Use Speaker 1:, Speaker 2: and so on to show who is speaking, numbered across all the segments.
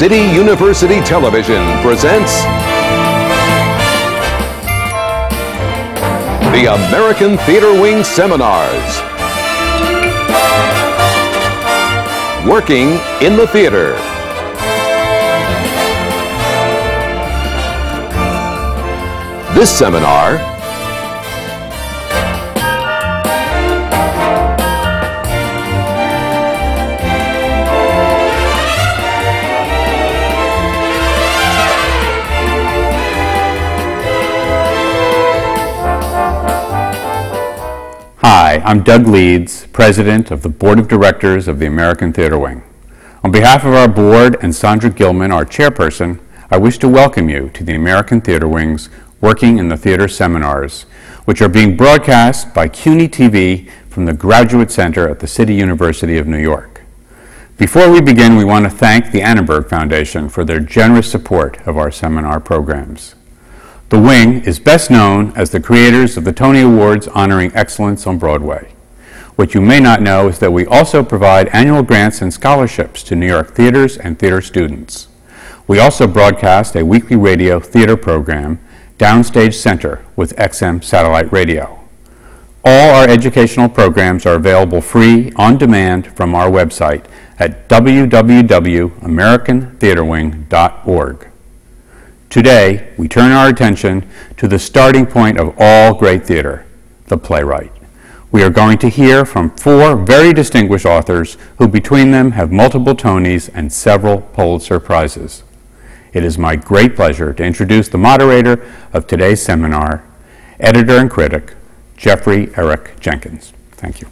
Speaker 1: City University Television presents the American Theater Wing Seminars. Working in the Theater. This seminar
Speaker 2: Hi, I'm Doug Leeds, President of the Board of Directors of the American Theater Wing. On behalf of our board and Sandra Gilman, our chairperson, I wish to welcome you to the American Theater Wing's Working in the Theater seminars, which are being broadcast by CUNY TV from the Graduate Center at the City University of New York. Before we begin, we want to thank the Annenberg Foundation for their generous support of our seminar programs. The Wing is best known as the creators of the Tony Awards honoring excellence on Broadway. What you may not know is that we also provide annual grants and scholarships to New York theaters and theater students. We also broadcast a weekly radio theater program, Downstage Center, with XM Satellite Radio. All our educational programs are available free on demand from our website at www.americantheaterwing.org. Today, we turn our attention to the starting point of all great theater, the playwright. We are going to hear from four very distinguished authors who between them have multiple Tonys and several Pulitzer Prizes. It is my great pleasure to introduce the moderator of today's seminar, editor and critic, Jeffrey Eric Jenkins. Thank you.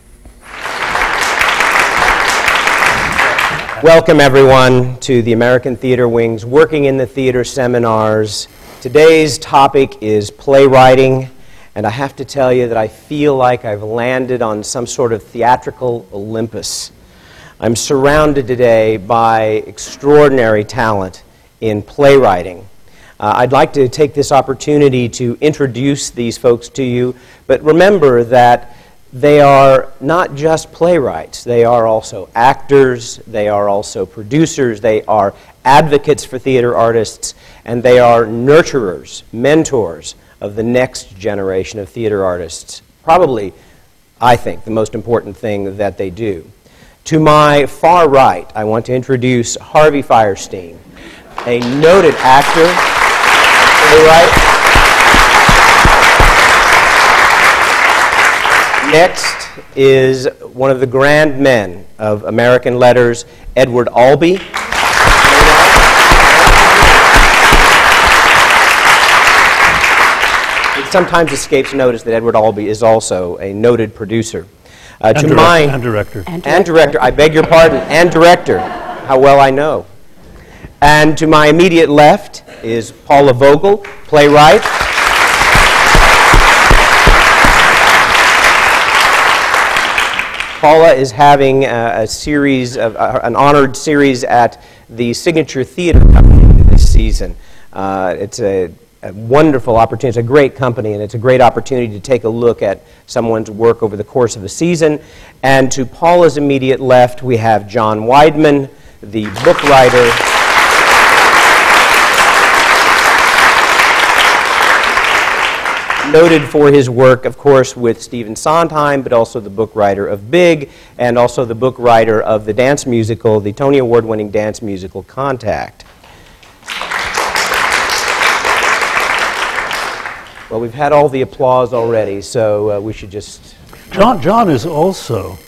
Speaker 3: Welcome, everyone, to the American Theater Wing's Working in the Theater seminars. Today's topic is playwriting, and I have to tell you that I feel like I've landed on some sort of theatrical Olympus. I'm surrounded today by extraordinary talent in playwriting. Uh, I'd like to take this opportunity to introduce these folks to you, but remember that they are not just playwrights, they are also actors, they are also producers, they are advocates for theater artists, and they are nurturers, mentors of the next generation of theater artists. Probably, I think, the most important thing that they do. To my far right, I want to introduce Harvey Fierstein, a noted actor, playwright. Next is one of the grand men of American letters, Edward Albee. It sometimes escapes notice that Edward Albee is also a noted producer. Uh,
Speaker 4: And
Speaker 3: to
Speaker 4: direct-
Speaker 3: my
Speaker 4: and director.
Speaker 3: and director. I beg your pardon, and director. How well I know. And to my immediate left is Paula Vogel, playwright. Paula is having a, a series of uh, an honored series at the Signature Theater Company this season. Uh, it's a, a wonderful opportunity. It's a great company, and it's a great opportunity to take a look at someone's work over the course of a season. And to Paula's immediate left, we have John Weidman, the book writer. Noted for his work, of course, with Stephen Sondheim, but also the book writer of Big, and also the book writer of the dance musical, the Tony Award winning dance musical Contact. Well, we've had all the applause already, so uh, we should just.
Speaker 4: John, John is also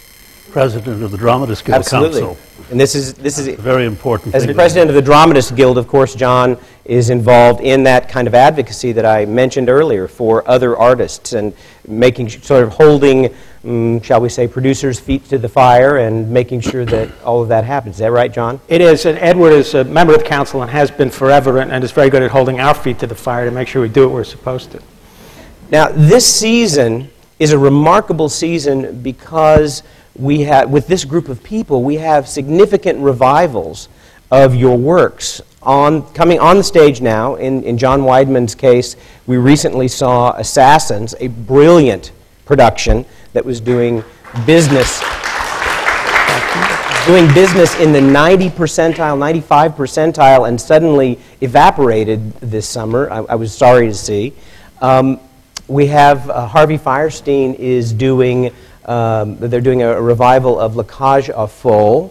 Speaker 4: president of the Dramatists Guild
Speaker 3: Absolutely.
Speaker 4: Council.
Speaker 3: And this is, this is
Speaker 4: A very important
Speaker 3: As
Speaker 4: thing.
Speaker 3: the president of the Dramatists Guild, of course, John is involved in that kind of advocacy that I mentioned earlier for other artists and making sort of holding, mm, shall we say, producers' feet to the fire and making sure that all of that happens. Is that right, John?
Speaker 5: It is, and Edward is a member of the council and has been forever, and, and is very good at holding our feet to the fire to make sure we do what we're supposed to.
Speaker 3: Now, this season is a remarkable season because we have, with this group of people, we have significant revivals of your works on, coming on the stage now. In, in John Weidman's case, we recently saw Assassins, a brilliant production that was doing business doing business in the 90 percentile, 95 percentile, and suddenly evaporated this summer. I, I was sorry to see. Um, we have uh, Harvey Fierstein is doing, um, they're doing a, a, revival of La Cage aux Folles,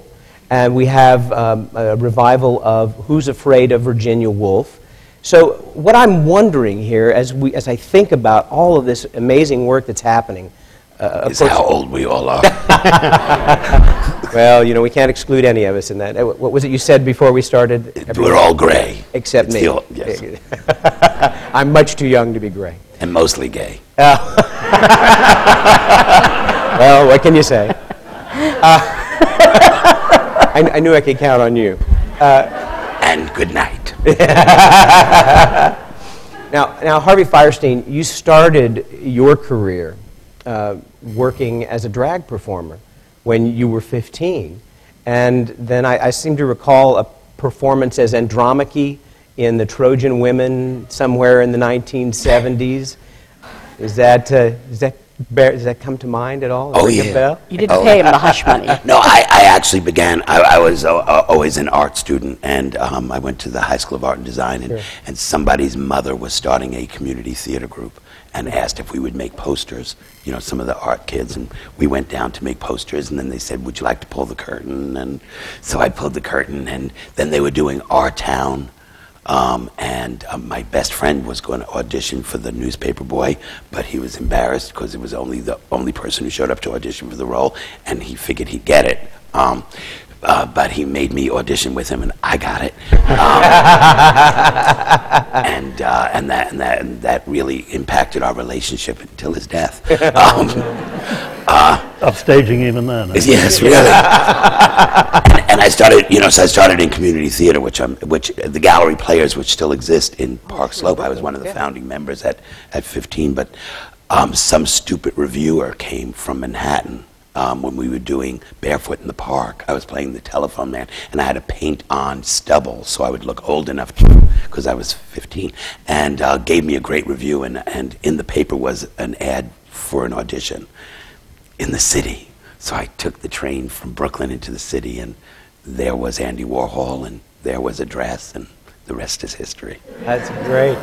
Speaker 3: and we have um, a revival of Who's Afraid of Virginia Woolf. So, what I'm wondering here, as, we, as I think about all of this amazing work that's happening,
Speaker 6: uh, is how old we all are.
Speaker 3: well, you know, we can't exclude any of us in that. What was it you said before we started?
Speaker 6: We're all gray.
Speaker 3: Except it's me. Old,
Speaker 6: yes.
Speaker 3: I'm much too young to be gray.
Speaker 6: And mostly gay.
Speaker 3: Uh, well, what can you say? Uh, I, I, knew I could count on you.
Speaker 6: Uh, and good night.
Speaker 3: now, now, Harvey Fierstein, you started your career uh, working as a drag performer when you were 15. And then I, I seem to recall a performance as Andromache in the Trojan Women somewhere in the 1970s. Is that, uh, is that Bear, does that come to mind at all?
Speaker 6: Oh, yeah.
Speaker 7: You didn't
Speaker 6: oh.
Speaker 7: pay him the hush money.
Speaker 6: no, I, I actually began, I, I was uh, uh, always an art student, and um, I went to the High School of Art and Design, and, sure. and somebody's mother was starting a community theater group and asked if we would make posters, you know, some of the art kids. And we went down to make posters, and then they said, Would you like to pull the curtain? And so I pulled the curtain, and then they were doing Our Town um, and um, my best friend was going to audition for the newspaper boy, but he was embarrassed because it was only the only person who showed up to audition for the role, and he figured he'd get it. Um, uh, but he made me audition with him, and I got it. Um, and uh, and that and that and that really impacted our relationship until his death. Um,
Speaker 4: uh, Upstaging even then.
Speaker 6: Yes, really. and, and, I started, you know, so I started in community theater, which I'm, which the gallery players, which still exist in Park Slope. I was one of the founding members at at 15, but um, some stupid reviewer came from Manhattan um, when we were doing Barefoot in the Park. I was playing the telephone man, and I had to paint on stubble so I would look old enough because I was 15, and uh, gave me a great review. And, and in the paper was an ad for an audition in the city. So I took the train from Brooklyn into the city, and there was Andy Warhol, and there was a dress, and the rest is history.
Speaker 3: That's great.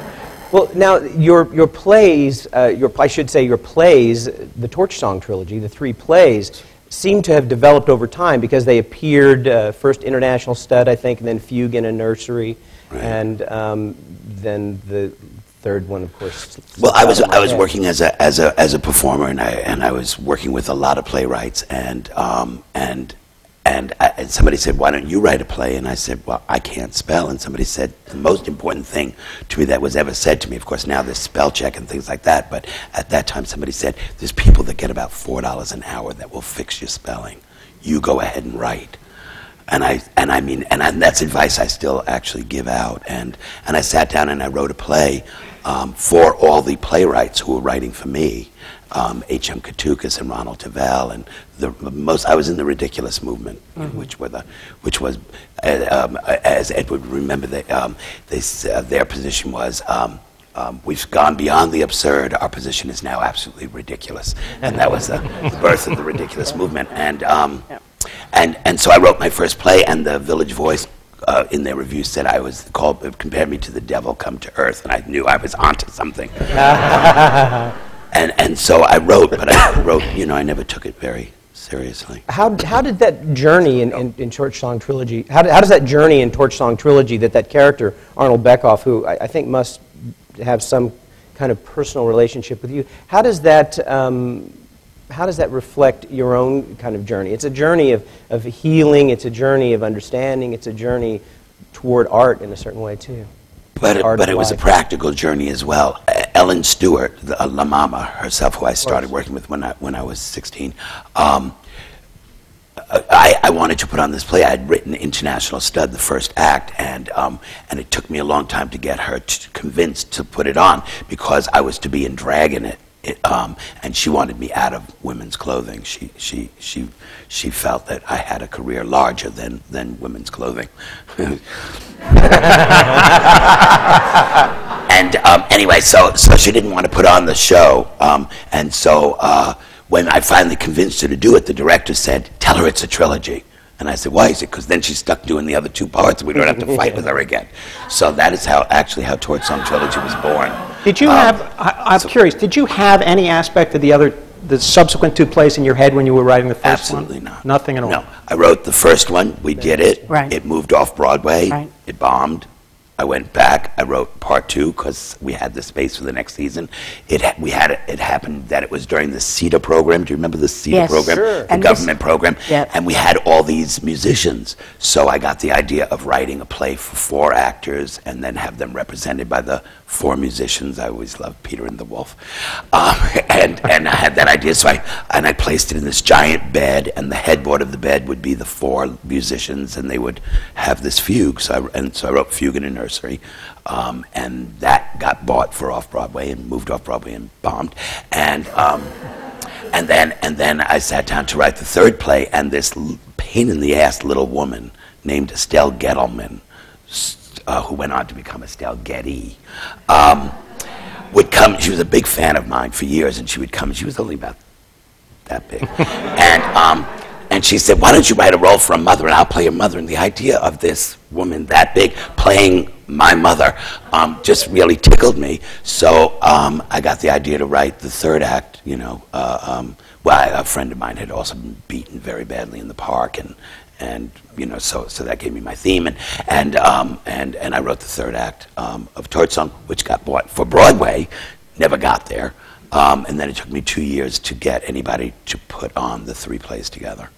Speaker 3: Well, now your your plays, uh, your I should say your plays, the Torch Song trilogy, the three plays, seem to have developed over time because they appeared uh, first International Stud, I think, and then Fugue in a Nursery, right. and um, then the third one, of course.
Speaker 6: Well, I was I was working as a as a as a performer, and I and I was working with a lot of playwrights, and um, and and, I, and, somebody said, Why don't you write a play? And I said, Well, I can't spell. And somebody said, The most important thing to me that was ever said to me, of course, now there's spell check and things like that, but at that time somebody said, There's people that get about $4 an hour that will fix your spelling. You go ahead and write. And I, and I mean, and, I, and that's advice I still actually give out. And, and I sat down and I wrote a play um, for all the playwrights who were writing for me um, H.M. Koutoukas and Ronald Tavel, and the most. I was in the ridiculous movement, mm-hmm. which were the, which was, uh, um, as Ed would remember, they, um, they, uh, their position was. Um, um, we've gone beyond the absurd. Our position is now absolutely ridiculous, and that was the, the birth of the ridiculous movement. And um, and and so I wrote my first play, and the Village Voice uh, in their review said I was called compared me to the devil come to earth, and I knew I was onto something. and, and so I wrote, but I wrote, you know, I never took it very seriously.
Speaker 3: How, how did that journey in, in, in Torch Song Trilogy, how, how does that journey in Torch Song Trilogy that that character, Arnold Beckoff, who I, I think must have some kind of personal relationship with you, how does that, um, how does that reflect your own kind of journey? It's a journey of, of healing, it's a journey of understanding, it's a journey toward art in a certain way, too.
Speaker 6: But, it, but it was a practical journey as well. Ellen Stewart, the, uh, La Mama herself, who I started working with when I, when I was 16, um, I, I, wanted to put on this play. I had written International Stud, the first act, and, um, and it took me a long time to get her to, convinced to put it on because I was to be in drag in it. It, um, and she wanted me out of women's clothing. She, she, she, she felt that I had a career larger than, than women's clothing. and um, anyway, so, so she didn't want to put on the show. Um, and so uh, when I finally convinced her to do it, the director said, Tell her it's a trilogy. And I said, why? He said, because then she's stuck doing the other two parts. and We don't have to fight with her again. So that is how, actually, how Torch Song Trilogy was born.
Speaker 5: Did you
Speaker 6: Um,
Speaker 5: have, I, I'm curious, did you have any aspect of the other, the subsequent two plays in your head when you were writing the first one?
Speaker 6: Absolutely not.
Speaker 5: Nothing at all?
Speaker 6: No. I wrote the first one. We did it.
Speaker 7: Right.
Speaker 6: It moved off Broadway.
Speaker 7: Right.
Speaker 6: It bombed. I went back. I wrote part two because we had the space for the next season. It ha- we had it. It happened that it was during the CETA program. Do you remember the CETA
Speaker 7: Yes.
Speaker 6: program?
Speaker 7: Sure.
Speaker 6: The
Speaker 7: And this-
Speaker 6: government program.
Speaker 7: Yep.
Speaker 6: And we had all these musicians. So I got the idea of writing a play for four actors and then have them represented by the four musicians. I always loved Peter and the Wolf. Um, and, and I had that idea. So I, and I placed it in this giant bed, and the headboard of the bed would be the four musicians, and they would have this fugue. So I, and so I wrote Fugue in a Nursery. Um, and that got bought for off Broadway and moved off Broadway and bombed. And um, and then and then I sat down to write the third play, and this pain in the ass little woman named Estelle Gettleman, s- uh, who went on to become Estelle Getty, um, would come. She was a big fan of mine for years, and she would come. She was only about that big, and um, and she said, "Why don't you write a role for a mother, and I'll play your mother?" And the idea of this woman that big playing my mother um, just really tickled me. So um, I got the idea to write the third act. You know, uh, um, well, a friend of mine had also been beaten very badly in the park, and and you know, so so that gave me my theme, and and um, and and I wrote the third act um, of Torch Song, which got bought for Broadway, never got there. Um, and then it took me two years to get anybody to put on the three plays together.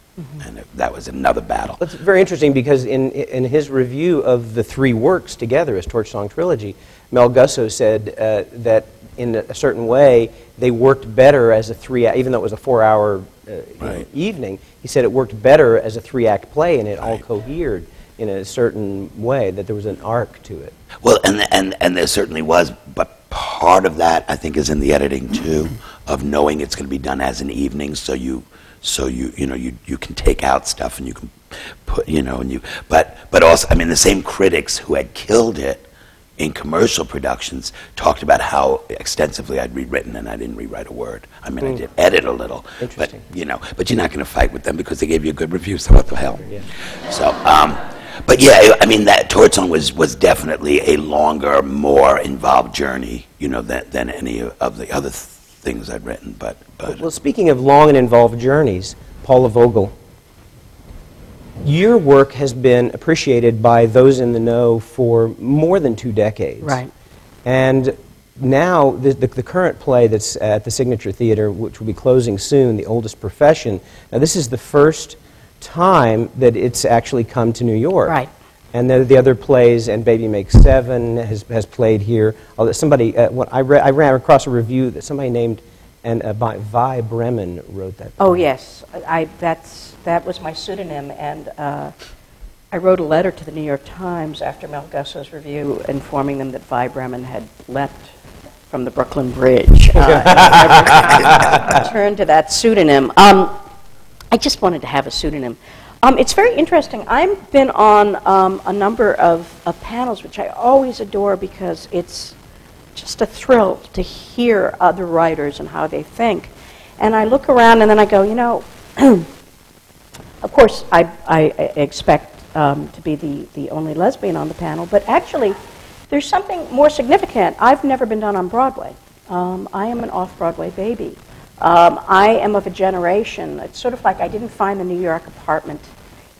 Speaker 6: And it, that was another battle.
Speaker 3: That's very interesting because in, in his review of the three works together as Torch Song Trilogy, Mel Gussow said uh, that in a certain way they worked better as a three, even though it was a four-hour uh, you know, evening. He said it worked better as a three-act play, and it all cohered in a certain way. That there was an arc to it.
Speaker 6: Well, and, and, and there certainly was, but part of that, I think, is in the editing too, of knowing it's going to be done as an evening, so you, so you, you know, you, you can take out stuff and you can put, you know, and you, but, but also, I mean, the same critics who had killed it in commercial productions talked about how extensively I'd rewritten and I didn't rewrite a word. I mean, I did edit a little, but, you know, but you're not going to fight with them because they gave you a good review, so what the hell? So, um, but yeah, I mean, that Torch Song was, was definitely a longer, more involved journey, you know, than, than any of the other th- things I'd written. But, but
Speaker 3: Well, speaking of long and involved journeys, Paula Vogel, your work has been appreciated by those in the know for more than two decades.
Speaker 7: Right.
Speaker 3: And now, the, the, the current play that's at the Signature Theater, which will be closing soon, The Oldest Profession, now this is the first time that it's actually come to New York.
Speaker 7: Right.
Speaker 3: And the, the other plays, and Baby Makes Seven has, has played here. Although somebody, uh, when I, re- I ran across a review that somebody named, and uh, Vi, Vi Bremen wrote that.
Speaker 7: Oh, yes. I, that's, that was my pseudonym, and uh, I wrote a letter to the New York Times after Mel Gussow's review informing them that Vi Bremen had leapt from the Brooklyn Bridge. Uh, turned to that pseudonym. Um, I just wanted to have a pseudonym. Um, it's very interesting. I've been on um, a number of, of panels, which I always adore because it's just a thrill to hear other writers and how they think. And I look around and then I go, you know, of course, I, I expect um, to be the, the only lesbian on the panel, but actually, there's something more significant. I've never been done on Broadway. Um, I am an off Broadway baby. Um, I am of a generation, it's sort of like I didn't find the New York apartment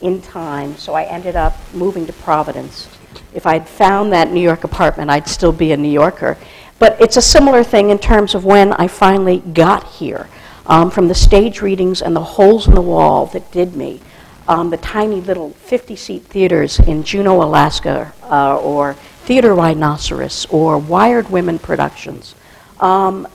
Speaker 7: in time, so I ended up moving to Providence. If I'd found that New York apartment, I'd still be a New Yorker. But it's a similar thing in terms of when I finally got here. Um, from the stage readings and the holes in the wall that did me, um, the tiny little 50 seat theaters in Juneau, Alaska, uh, or Theater Rhinoceros, or Wired Women Productions. Um,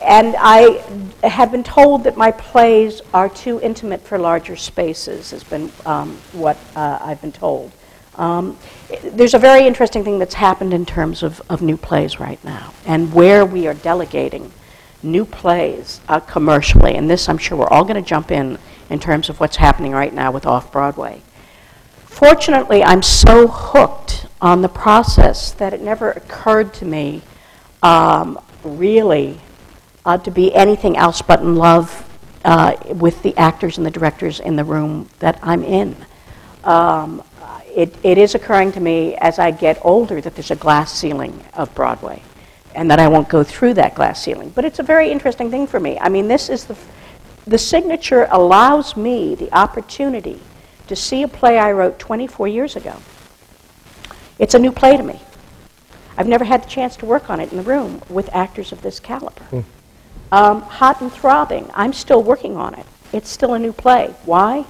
Speaker 7: and I have been told that my plays are too intimate for larger spaces, has been um, what uh, I've been told. Um, there's a very interesting thing that's happened in terms of, of new plays right now, and where we are delegating new plays uh, commercially. And this, I'm sure, we're all going to jump in in terms of what's happening right now with Off Broadway. Fortunately, I'm so hooked on the process that it never occurred to me um, really uh, to be anything else but in love uh, with the actors and the directors in the room that I'm in. um, it, it is occurring to me as I get older that there's a glass ceiling of Broadway and that I won't go through that glass ceiling. But it's a very interesting thing for me. I mean, this is the, the signature allows me the opportunity to see a play I wrote 24 years ago. It's a new play to me. I've never had the chance to work on it in the room with actors of this caliber. Um, Hot and Throbbing, I'm still working on it. It's still a new play. Why?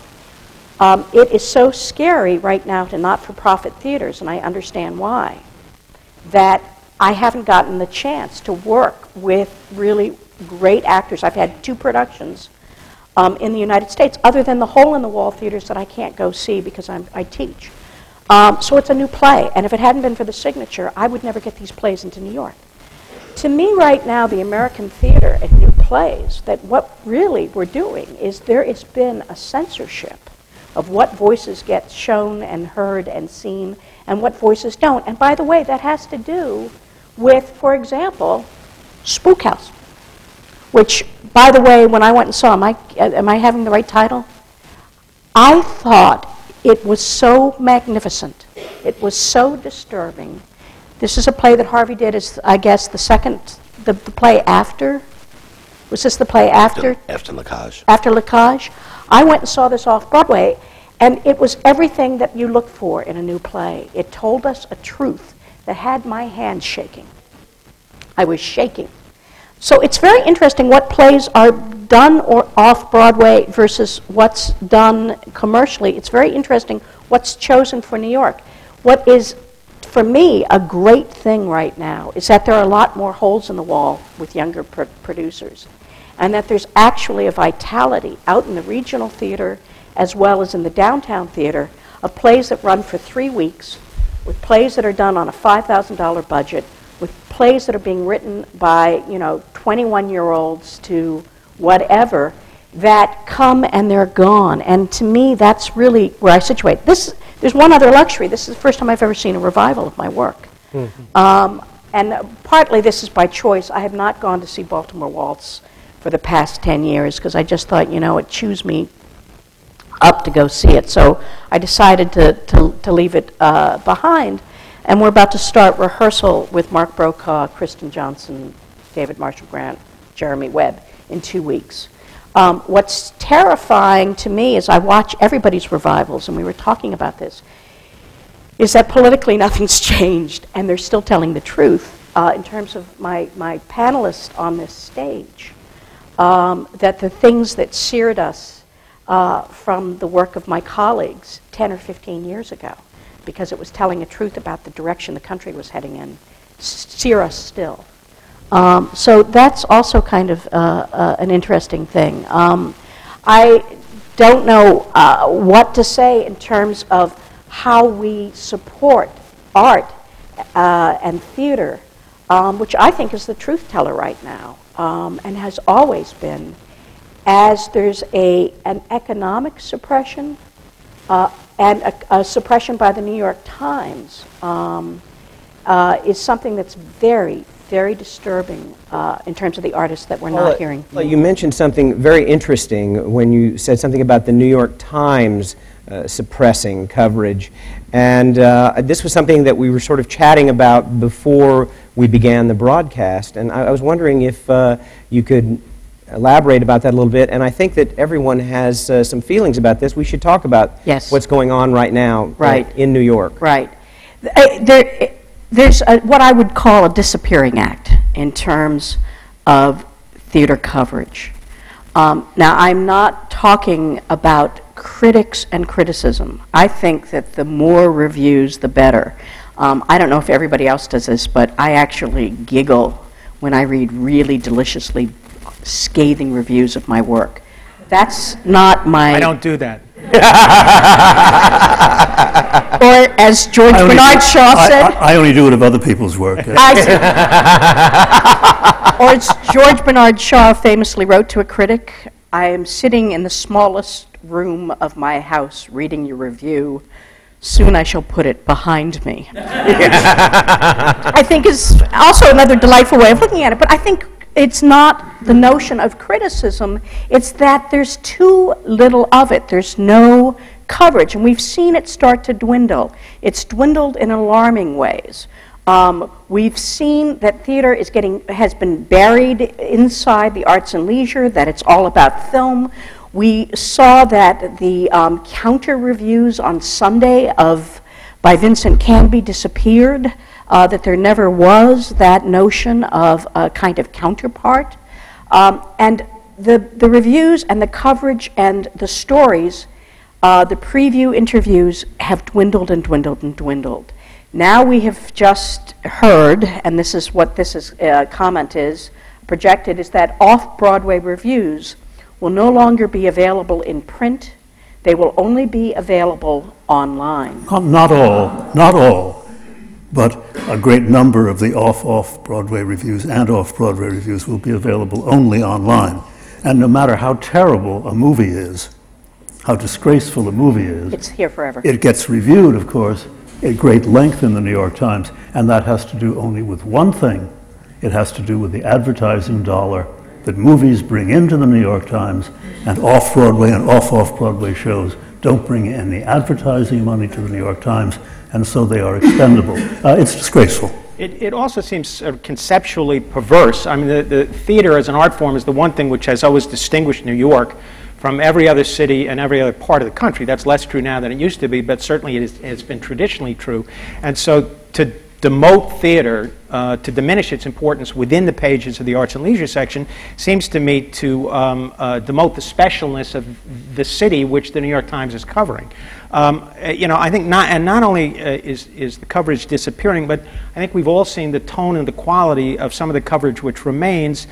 Speaker 7: Um, it is so scary right now to not for profit theaters, and I understand why, that I haven't gotten the chance to work with really great actors. I've had two productions um, in the United States, other than the hole in the wall theaters that I can't go see because I'm, I teach. Um, so it's a new play, and if it hadn't been for the signature, I would never get these plays into New York. To me, right now, the American theater and new plays, that what really we're doing is there has been a censorship of what voices get shown and heard and seen and what voices don't. And by the way, that has to do with, for example, Spook House, which, by the way, when I went and saw, am I, am I having the right title? I thought it was so magnificent. It was so disturbing. This is a play that Harvey did, as I guess, the second, the, the play after. Was this the play after?
Speaker 6: After Lacage.
Speaker 7: After Lacage. I went and saw this off Broadway, and it was everything that you look for in a new play. It told us a truth that had my hands shaking. I was shaking. So it's very interesting what plays are done or off Broadway versus what's done commercially. It's very interesting what's chosen for New York. What is, for me, a great thing right now is that there are a lot more holes in the wall with younger pr- producers, and that there's actually a vitality out in the regional theater as well as in the downtown theater of plays that run for three weeks, with plays that are done on a $5,000 budget, with plays that are being written by, you know, 21 year olds to whatever that come and they're gone. And to me, that's really where I situate. This, there's one other luxury. This is the first time I've ever seen a revival of my work. Um, and partly this is by choice. I have not gone to see Baltimore Waltz for the past 10 years because I just thought, you know, it chews me up to go see it. So I decided to, to, to leave it uh, behind. And we're about to start rehearsal with Mark Brokaw, Kristen Johnston, David Marshall Grant, Jeremy Webb in two weeks. Um, what's terrifying to me as I watch everybody's revivals, and we were talking about this, is that politically nothing's changed, and they're still telling the truth uh, in terms of my, my panelists on this stage. Um, that the things that seared us uh, from the work of my colleagues 10 or 15 years ago, because it was telling a truth about the direction the country was heading in, sear us still. Um, so that's also kind of uh, uh, an interesting thing. Um, I don't know uh, what to say in terms of how we support art uh, and theater, um, which I think is the truth teller right now um, and has always been. As there's a, an economic suppression uh, and a, a, suppression by the New York Times um, uh, is something that's very, very disturbing uh, in terms of the artists that we're
Speaker 3: Well,
Speaker 7: not hearing.
Speaker 3: well, you mentioned something very interesting when you said something about the New York Times uh, suppressing coverage. And uh, this was something that we were sort of chatting about before we began the broadcast. And I, I was wondering if uh, you could elaborate about that a little bit. And I think that everyone has uh, some feelings about this. We should talk about
Speaker 7: Yes.
Speaker 3: what's going on right now uh,
Speaker 7: Right.
Speaker 3: in New York.
Speaker 7: Right. Uh, There, there's a, what I would call a disappearing act in terms of theater coverage. Um, now, I'm not talking about critics and criticism. I think that the more reviews, the better. Um, I don't know if everybody else does this, but I actually giggle when I read really deliciously scathing reviews of my work. That's not my.
Speaker 5: I don't do that.
Speaker 7: Or as George
Speaker 4: I
Speaker 7: Bernard
Speaker 4: do-
Speaker 7: Shaw
Speaker 4: I-
Speaker 7: said.
Speaker 4: I I only do it of other people's work.
Speaker 7: I see. or as George Bernard Shaw famously wrote to a critic, I am sitting in the smallest room of my house reading your review. Soon I shall put it behind me. I think is also another delightful way of looking at it, but I think it's not the notion of criticism, it's that there's too little of it. There's no coverage, and we've seen it start to dwindle. It's dwindled in alarming ways. Um, we've seen that theater is getting has been buried inside the arts and leisure. That it's all about film. We saw that the um, counter reviews on Sunday of by Vincent Canby disappeared. Uh, that there never was that notion of a kind of counterpart, um, and the the reviews and the coverage and the stories, uh, the preview interviews have dwindled and dwindled and dwindled. Now we have just heard, and this is what this is, uh, comment is projected, is that off Broadway reviews will no longer be available in print. They will only be available online.
Speaker 4: Not, not all, not all, but a great number of the off off Broadway reviews and off Broadway reviews will be available only online. And no matter how terrible a movie is, how disgraceful a movie is,
Speaker 7: It's here forever.
Speaker 4: it gets reviewed, of course, at great length in the New York Times, and that has to do only with one thing. It has to do with the advertising dollar that movies bring into the New York Times, and off Broadway and off off Broadway shows don't bring any advertising money to the New York Times, and so they are expendable. Uh, it's disgraceful.
Speaker 5: It, it also seems of conceptually perverse. I mean, the, the theater as an art form is the one thing which has always distinguished New York from every other city and every other part of the country. That's less true now than it used to be, but certainly it it's been traditionally true. And so to demote theater, uh, to diminish its importance within the pages of the arts and leisure section, seems to me to um, uh, demote the specialness of the city which the New York Times is covering. Um, uh, you know, I think not, and not only uh, is, is the coverage disappearing, but I think we've all seen the tone and the quality of some of the coverage which remains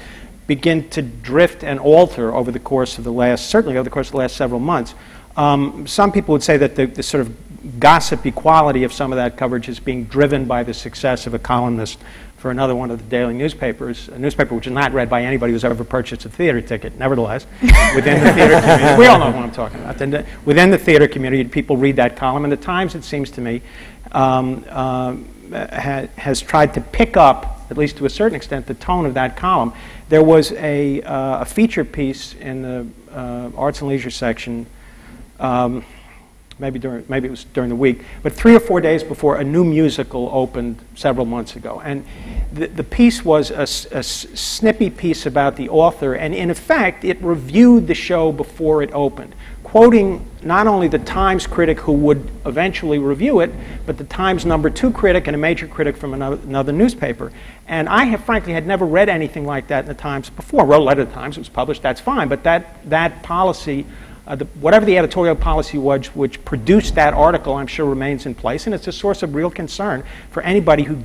Speaker 5: begin to drift and alter over the course of the last, certainly over the course of the last several months. Um, some people would say that the, the, sort of gossipy quality of some of that coverage is being driven by the success of a columnist for another one of the daily newspapers, a newspaper which is not read by anybody who's ever purchased a theater ticket. Nevertheless, within the theater community, we all know what I'm talking about. And the, within the theater community, people read that column, and the Times, it seems to me, um, uh, ha- has tried to pick up, at least to a certain extent, the tone of that column. There was a, uh, a feature piece in the uh, arts and leisure section. Um, maybe during maybe it was during the week, but three or four days before a new musical opened several months ago, and the, the piece was a snippy piece about the author, and in effect, it reviewed the show before it opened, quoting not only the Times critic who would eventually review it, but the Times number two critic and a major critic from another, another newspaper. And I have frankly had never read anything like that in the Times before. I Wrote a letter to the Times, it was published, that's fine, but that that policy uh, the, whatever the editorial policy was which produced that article, I'm sure remains in place, and it's a source of real concern for anybody who,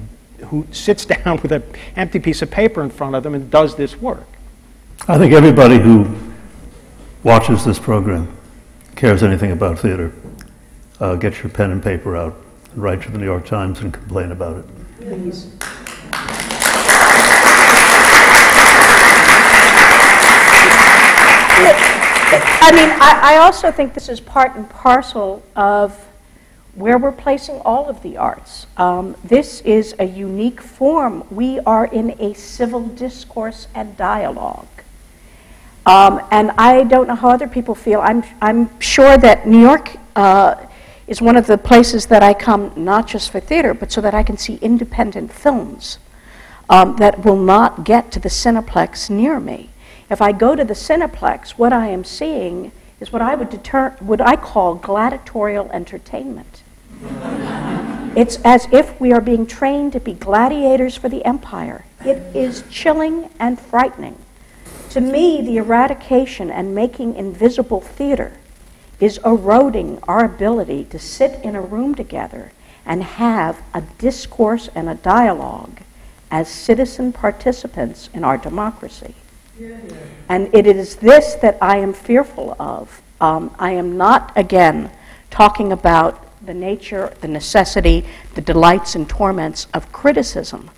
Speaker 5: who sits down with an empty piece of paper in front of them and does this work.
Speaker 4: I think everybody who watches this program cares anything about theater. Uh, get your pen and paper out and write to the New York Times and complain about it.
Speaker 7: I mean, I, I also think this is part and parcel of where we're placing all of the arts. Um, this is a unique form. We are in a civil discourse and dialogue. Um, and I don't know how other people feel. I'm, I'm sure that New York uh, is one of the places that I come not just for theater, but so that I can see independent films um, that will not get to the Cineplex near me. If I go to the Cineplex, what I am seeing is what I would deter, I call gladiatorial entertainment. It's as if we are being trained to be gladiators for the empire. It is chilling and frightening. To me, the eradication and making invisible theater is eroding our ability to sit in a room together and have a discourse and a dialogue as citizen participants in our democracy. And it is this that I am fearful of. Um, I am not, again, talking about the nature, the necessity, the delights and torments of criticism.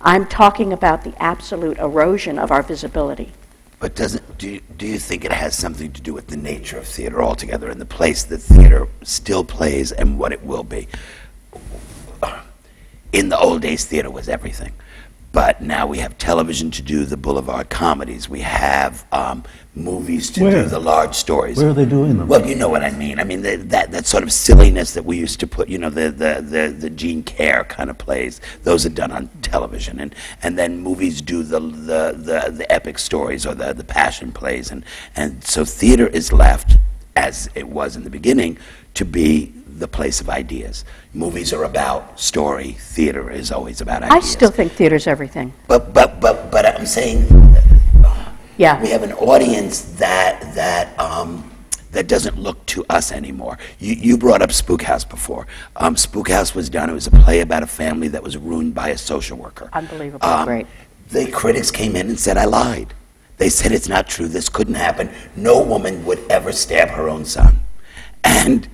Speaker 7: I'm talking about the absolute erosion of our visibility.
Speaker 6: But doesn't do you, do you think it has something to do with the nature of theater altogether and the place that theater still plays and what it will be? In the old days, theater was everything, but now we have television to do the boulevard comedies. We have um, movies to
Speaker 4: Where?
Speaker 6: do the large stories.
Speaker 4: Where are they doing them?
Speaker 6: Well, you know what I mean. I mean the, that that sort of silliness that we used to put, you know, the the the, the Jean Kerr kind of plays. Those are done on television, and and then movies do the the the, the epic stories or the the passion plays, and and so theater is left as it was in the beginning to be the place of ideas. Movies are about story. Theater is always about ideas.
Speaker 7: I still think theater's everything.
Speaker 6: But but but but I'm saying
Speaker 7: Yeah.
Speaker 6: we have an audience that that um, that doesn't look to us anymore. You, you brought up Spook House before. Um, Spook House was done. It was a play about a family that was ruined by a social worker.
Speaker 7: Unbelievable.
Speaker 6: Um,
Speaker 7: Great.
Speaker 6: The critics came in and said I lied. They said it's not true. This couldn't happen. No woman would ever stab her own son. And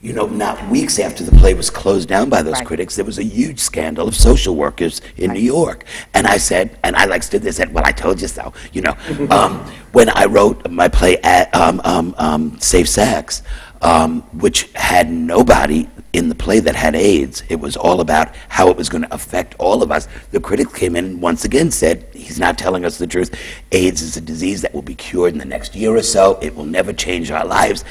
Speaker 6: you know, not weeks after the play was closed down by those
Speaker 7: Right.
Speaker 6: critics, there was a huge scandal of social workers in New York. And I said, and I like stood there and said, well, I told you so. You know, um, when I wrote my play at um, um, um, Safe Sex, um, which had nobody in the play that had AIDS, it was all about how it was going to affect all of us. The critics came in and once again said, he's not telling us the truth. AIDS is a disease that will be cured in the next year or so. It will never change our lives.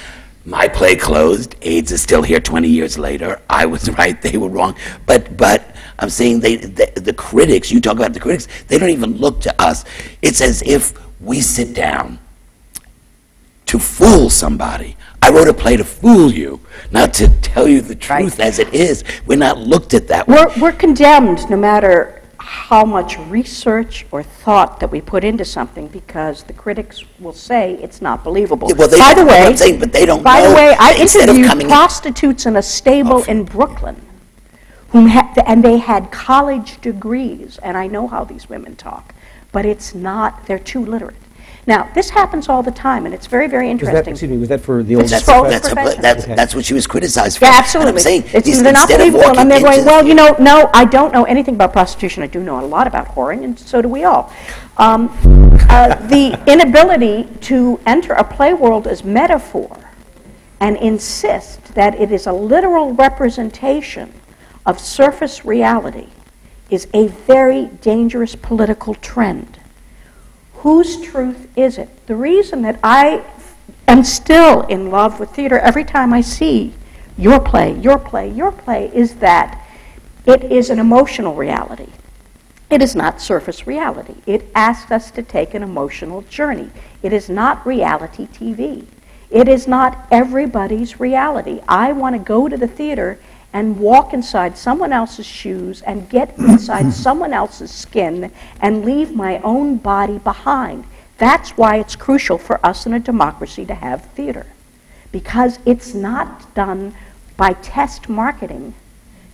Speaker 6: My play closed. AIDS is still here 20 years later. I was right. They were wrong. But but I'm saying they the, the critics. You talk about the critics. They don't even look to us. It's as if we sit down to fool somebody. I wrote a play to fool you, not to tell you the truth as it is. We're not looked at that way.
Speaker 7: We're, we're condemned no matter how much research or thought that we put into something because the critics will say it's not believable.
Speaker 6: Yeah, well,
Speaker 7: by the
Speaker 6: don't know what
Speaker 7: way,
Speaker 6: saying, but they don't
Speaker 7: By the way, I interviewed
Speaker 6: coming in-
Speaker 7: prostitutes in a stable in Brooklyn, whom ha- and they had college degrees, and I know how these women talk, but it's not. They're too literate. Now, this happens all the time, and it's very, very
Speaker 3: Was that,
Speaker 7: interesting.
Speaker 3: excuse me, was that for the old?
Speaker 7: It's
Speaker 6: That's,
Speaker 7: fraud
Speaker 6: that's, her that's,
Speaker 3: Okay.
Speaker 6: that's what she was criticized for.
Speaker 7: Yeah,
Speaker 6: And
Speaker 7: absolutely.
Speaker 6: I'm saying,
Speaker 7: It's-
Speaker 6: is
Speaker 7: they're not
Speaker 6: instead of
Speaker 7: believable, and they're going,
Speaker 6: into
Speaker 7: well, you know, no, I don't know anything about prostitution. I do know a lot about whoring, and so do we all. Um, uh, the inability to enter a play world as metaphor and insist that it is a literal representation of surface reality is a very dangerous political trend. Whose truth is it? The reason that I am still in love with theater every time I see your play, your play, your play is that it is an emotional reality. It is not surface reality. It asks us to take an emotional journey. It is not reality TV. It is not everybody's reality. I want to go to the theater and walk inside someone else's shoes and get inside someone else's skin and leave my own body behind. That's why it's crucial for us in a democracy to have theater. Because it's not done by test marketing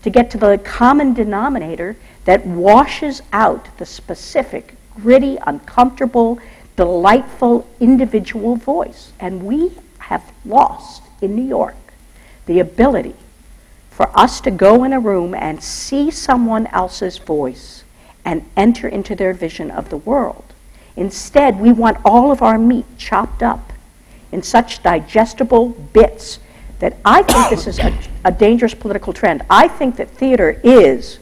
Speaker 7: to get to the common denominator that washes out the specific, gritty, uncomfortable, delightful individual voice. And we have lost in New York the ability for us to go in a room and see someone else's voice and enter into their vision of the world. Instead, we want all of our meat chopped up in such digestible bits that I think this is a, a dangerous political trend. I think that theater is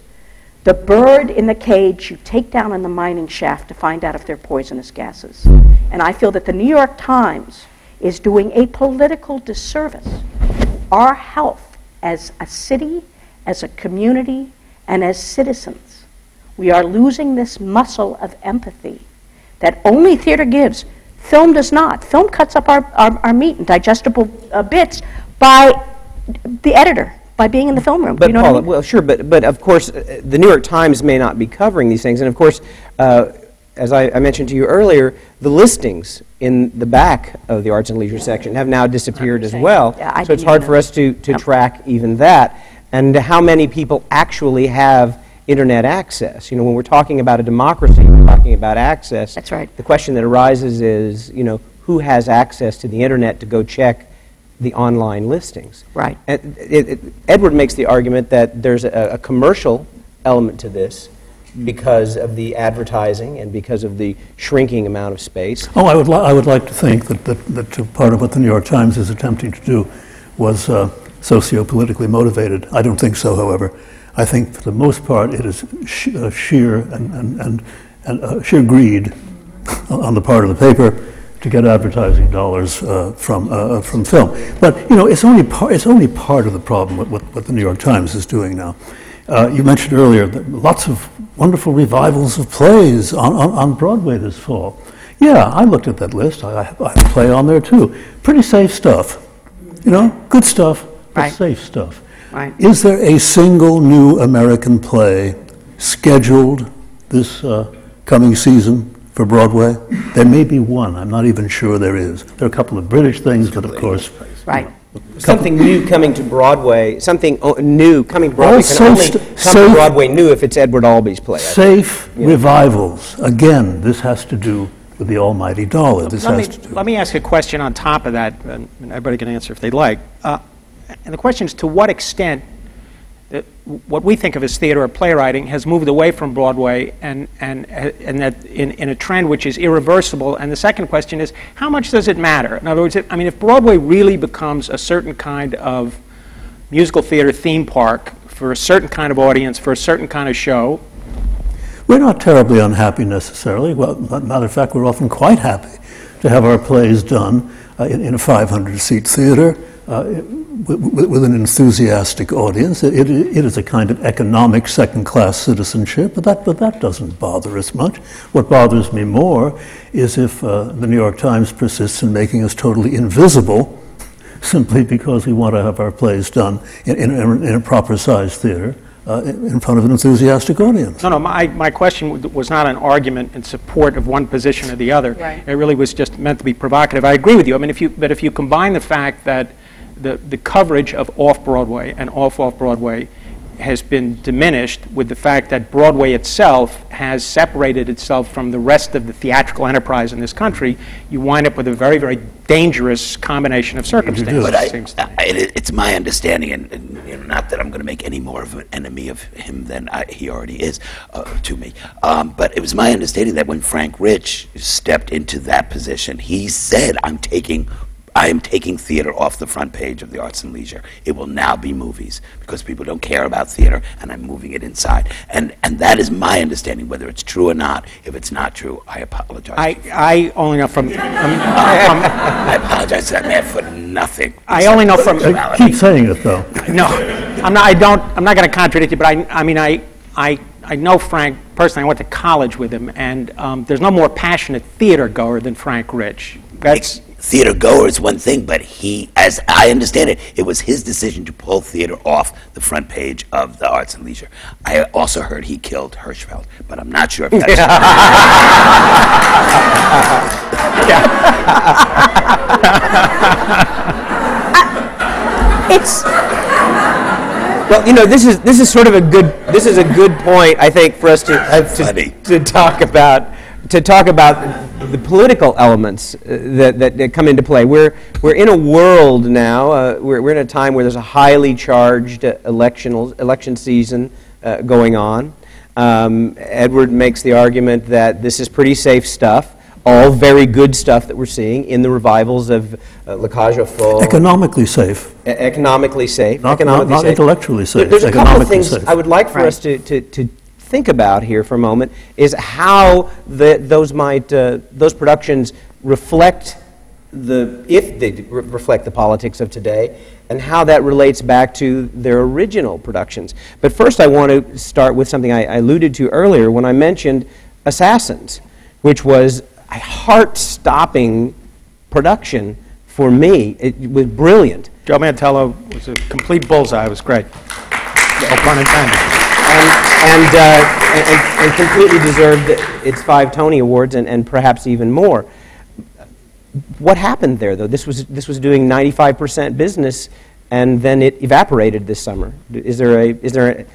Speaker 7: the bird in the cage you take down in the mining shaft to find out if they're poisonous gases. And I feel that the New York Times is doing a political disservice. Our health as a city, as a community, and as citizens. We are losing this muscle of empathy that only theater gives. Film does not. Film cuts up our, our, our meat in digestible uh, bits by the editor, by being in the film room.
Speaker 3: But
Speaker 7: you know
Speaker 3: Paula,
Speaker 7: I mean?
Speaker 3: well, sure, but, but of course, uh, the New York Times may not be covering these things, and of course, uh, as I, I mentioned to you earlier, the listings in the back of the arts and leisure section have now disappeared as well.
Speaker 7: Yeah,
Speaker 3: so it's hard for us to, to
Speaker 7: Yep.
Speaker 3: track even that, and how many people actually have internet access. You know, when we're talking about a democracy, we're talking about access.
Speaker 7: That's right.
Speaker 3: The question that arises is, you know, who has access to the internet to go check the online listings?
Speaker 7: Right.
Speaker 3: It, it, Edward makes the argument that there's a, a commercial element to this because of the advertising and because of the shrinking amount of space.
Speaker 4: Oh, I would, li- I would like to think that, that, that part of what the New York Times is attempting to do was uh, socio-politically motivated. I don't think so, however. I think for the most part it is sh- uh, sheer and, and, and, and uh, sheer greed on the part of the paper to get advertising dollars uh, from, uh, from film. But, you know, it's only, par- it's only part of the problem what, what the New York Times is doing now. Uh, you mentioned earlier that lots of wonderful revivals of plays on, on, on Broadway this fall. Yeah, I looked at that list. I, I have a play on there too. Pretty safe stuff. You know, good stuff, but
Speaker 7: Right.
Speaker 4: safe stuff.
Speaker 7: Right.
Speaker 4: Is there a single new American play scheduled this uh, coming season for Broadway? There may be one. I'm not even sure there is. There are a couple of British things, but of course,
Speaker 7: Right.
Speaker 3: Something new coming to Broadway, something o- new coming Broadway
Speaker 4: All
Speaker 3: can only
Speaker 4: safe-
Speaker 3: come to Broadway new if it's Edward Albee's play. I think.
Speaker 4: safe revivals. Again, this has to do with the almighty dollar. This
Speaker 5: Let
Speaker 4: has
Speaker 5: me,
Speaker 4: to do.
Speaker 5: let me ask a question on top of that, and and everybody can answer if they'd like. Uh, and the question is to what extent what we think of as theater or playwriting has moved away from Broadway and, and, and that in, in a trend which is irreversible. And the second question is how much does it matter? In other words, if, I mean, if Broadway really becomes a certain kind of musical theater theme park for a certain kind of audience, for a certain kind of show,
Speaker 4: We're not terribly unhappy necessarily. Well, ma- matter of fact, we're often quite happy to have our plays done uh, in, in a 500-seat theater uh, with, with an enthusiastic audience. It, it, it is a kind of economic second-class citizenship, but that, but that doesn't bother us much. What bothers me more is if uh, the New York Times persists in making us totally invisible simply because we want to have our plays done in, in, in a proper-sized theater uh, in in front of an enthusiastic audience.
Speaker 5: No, no, my, my question w- was not an argument in support of one position or the other.
Speaker 7: Right.
Speaker 5: It really was just meant to be provocative. I agree with you. I mean, if you, but if you combine the fact that the, the coverage of off-Broadway and off-off-Broadway has been diminished with the fact that Broadway itself has separated itself from the rest of the theatrical enterprise in this country, you wind up with a very, very dangerous combination of circumstances,
Speaker 6: But I,
Speaker 5: it seems to.
Speaker 6: I- it's my understanding, and, and you know, not that I'm going to make any more of an enemy of him than I, he already is uh, to me, um, but it was my understanding that when Frank Rich stepped into that position, he said, "I'm taking." I am taking theater off the front page of the Arts and Leisure. It will now be movies because people don't care about theater, and I'm moving it inside. And and that is my understanding. Whether it's true or not, if it's not true, I apologize.
Speaker 5: I, I only know from, from,
Speaker 6: I apologize to that man for nothing.
Speaker 5: I only know from,
Speaker 4: Uh, Keep saying it, though.
Speaker 5: No, I'm not, I don't, I'm not going to contradict you, but I, I mean, I, I, I know Frank personally. I went to college with him, and um, there's no more passionate theater goer than Frank Rich. That's,
Speaker 6: theater goer is one thing, but he, as I understand it, it was his decision to pull theater off the front page of the Arts and Leisure. I also heard he killed Hirschfeld, but I'm not sure if that's
Speaker 3: It's well, you know, this is this is sort of a good this is a good point I think for us to
Speaker 6: funny.
Speaker 3: to, to talk about to talk about the political elements uh, that, that, that come into play. We're we're in a world now. Uh, we're we're in a time where there's a highly charged uh, election election season uh, going on. Um, Edward makes the argument that this is pretty safe stuff. All very good stuff that we're seeing in the revivals of uh, La Cage aux
Speaker 4: Economically safe.
Speaker 3: e- economically safe.
Speaker 4: Not-
Speaker 3: economically
Speaker 4: not- not
Speaker 3: safe.
Speaker 4: intellectually safe,
Speaker 3: There- There's a couple of things
Speaker 4: safe.
Speaker 3: I would like for us to, to, to think about here for a moment is how the, those might uh, those productions reflect the if they re- reflect the politics of today and how that relates back to their original productions. But first, I want to start with something I, I alluded to earlier when I mentioned Assassins, which was a heart-stopping production for me. It was brilliant.
Speaker 5: Joe Mantello was a complete bullseye. It was great. No pun intended.
Speaker 3: And, and, uh, and, and completely deserved its five Tony Awards and, and perhaps even more. What happened there, though? This was, this was doing 95% business, and then it evaporated this summer. Is there a, is there a,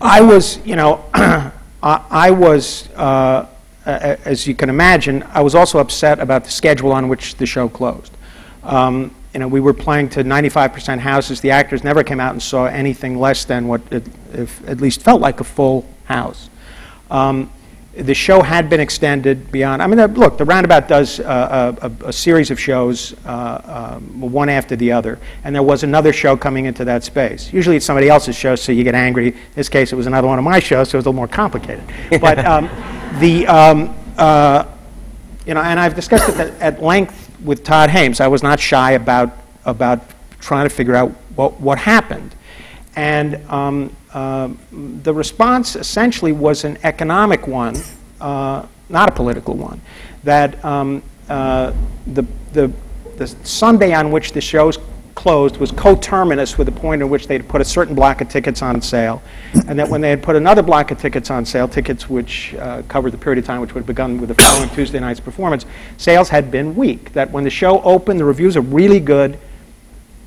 Speaker 5: I was, you know, I, I was, uh, as you can imagine, I was also upset about the schedule on which the show closed. Um, you know, we were playing to 95% houses. The actors never came out and saw anything less than what it, if, at least felt like a full house. Um, the show had been extended beyond. I mean, uh, look, the Roundabout does uh, a, a, series of shows, uh, um, one after the other, and there was another show coming into that space. Usually, it's somebody else's show, so you get angry. In this case, it was another one of my shows, so it was a little more complicated. But um, the um, uh, you know, and I've discussed it at length with Todd Haimes. I was not shy about about trying to figure out what what happened, and um, uh, the response essentially was an economic one, uh, not a political one. That um, uh, the, the, the Sunday on which the shows closed was coterminous with the point in which they'd put a certain block of tickets on sale, and that when they had put another block of tickets on sale, tickets which uh, covered the period of time which would have begun with the following Tuesday night's performance, sales had been weak. That when the show opened, the reviews are really good.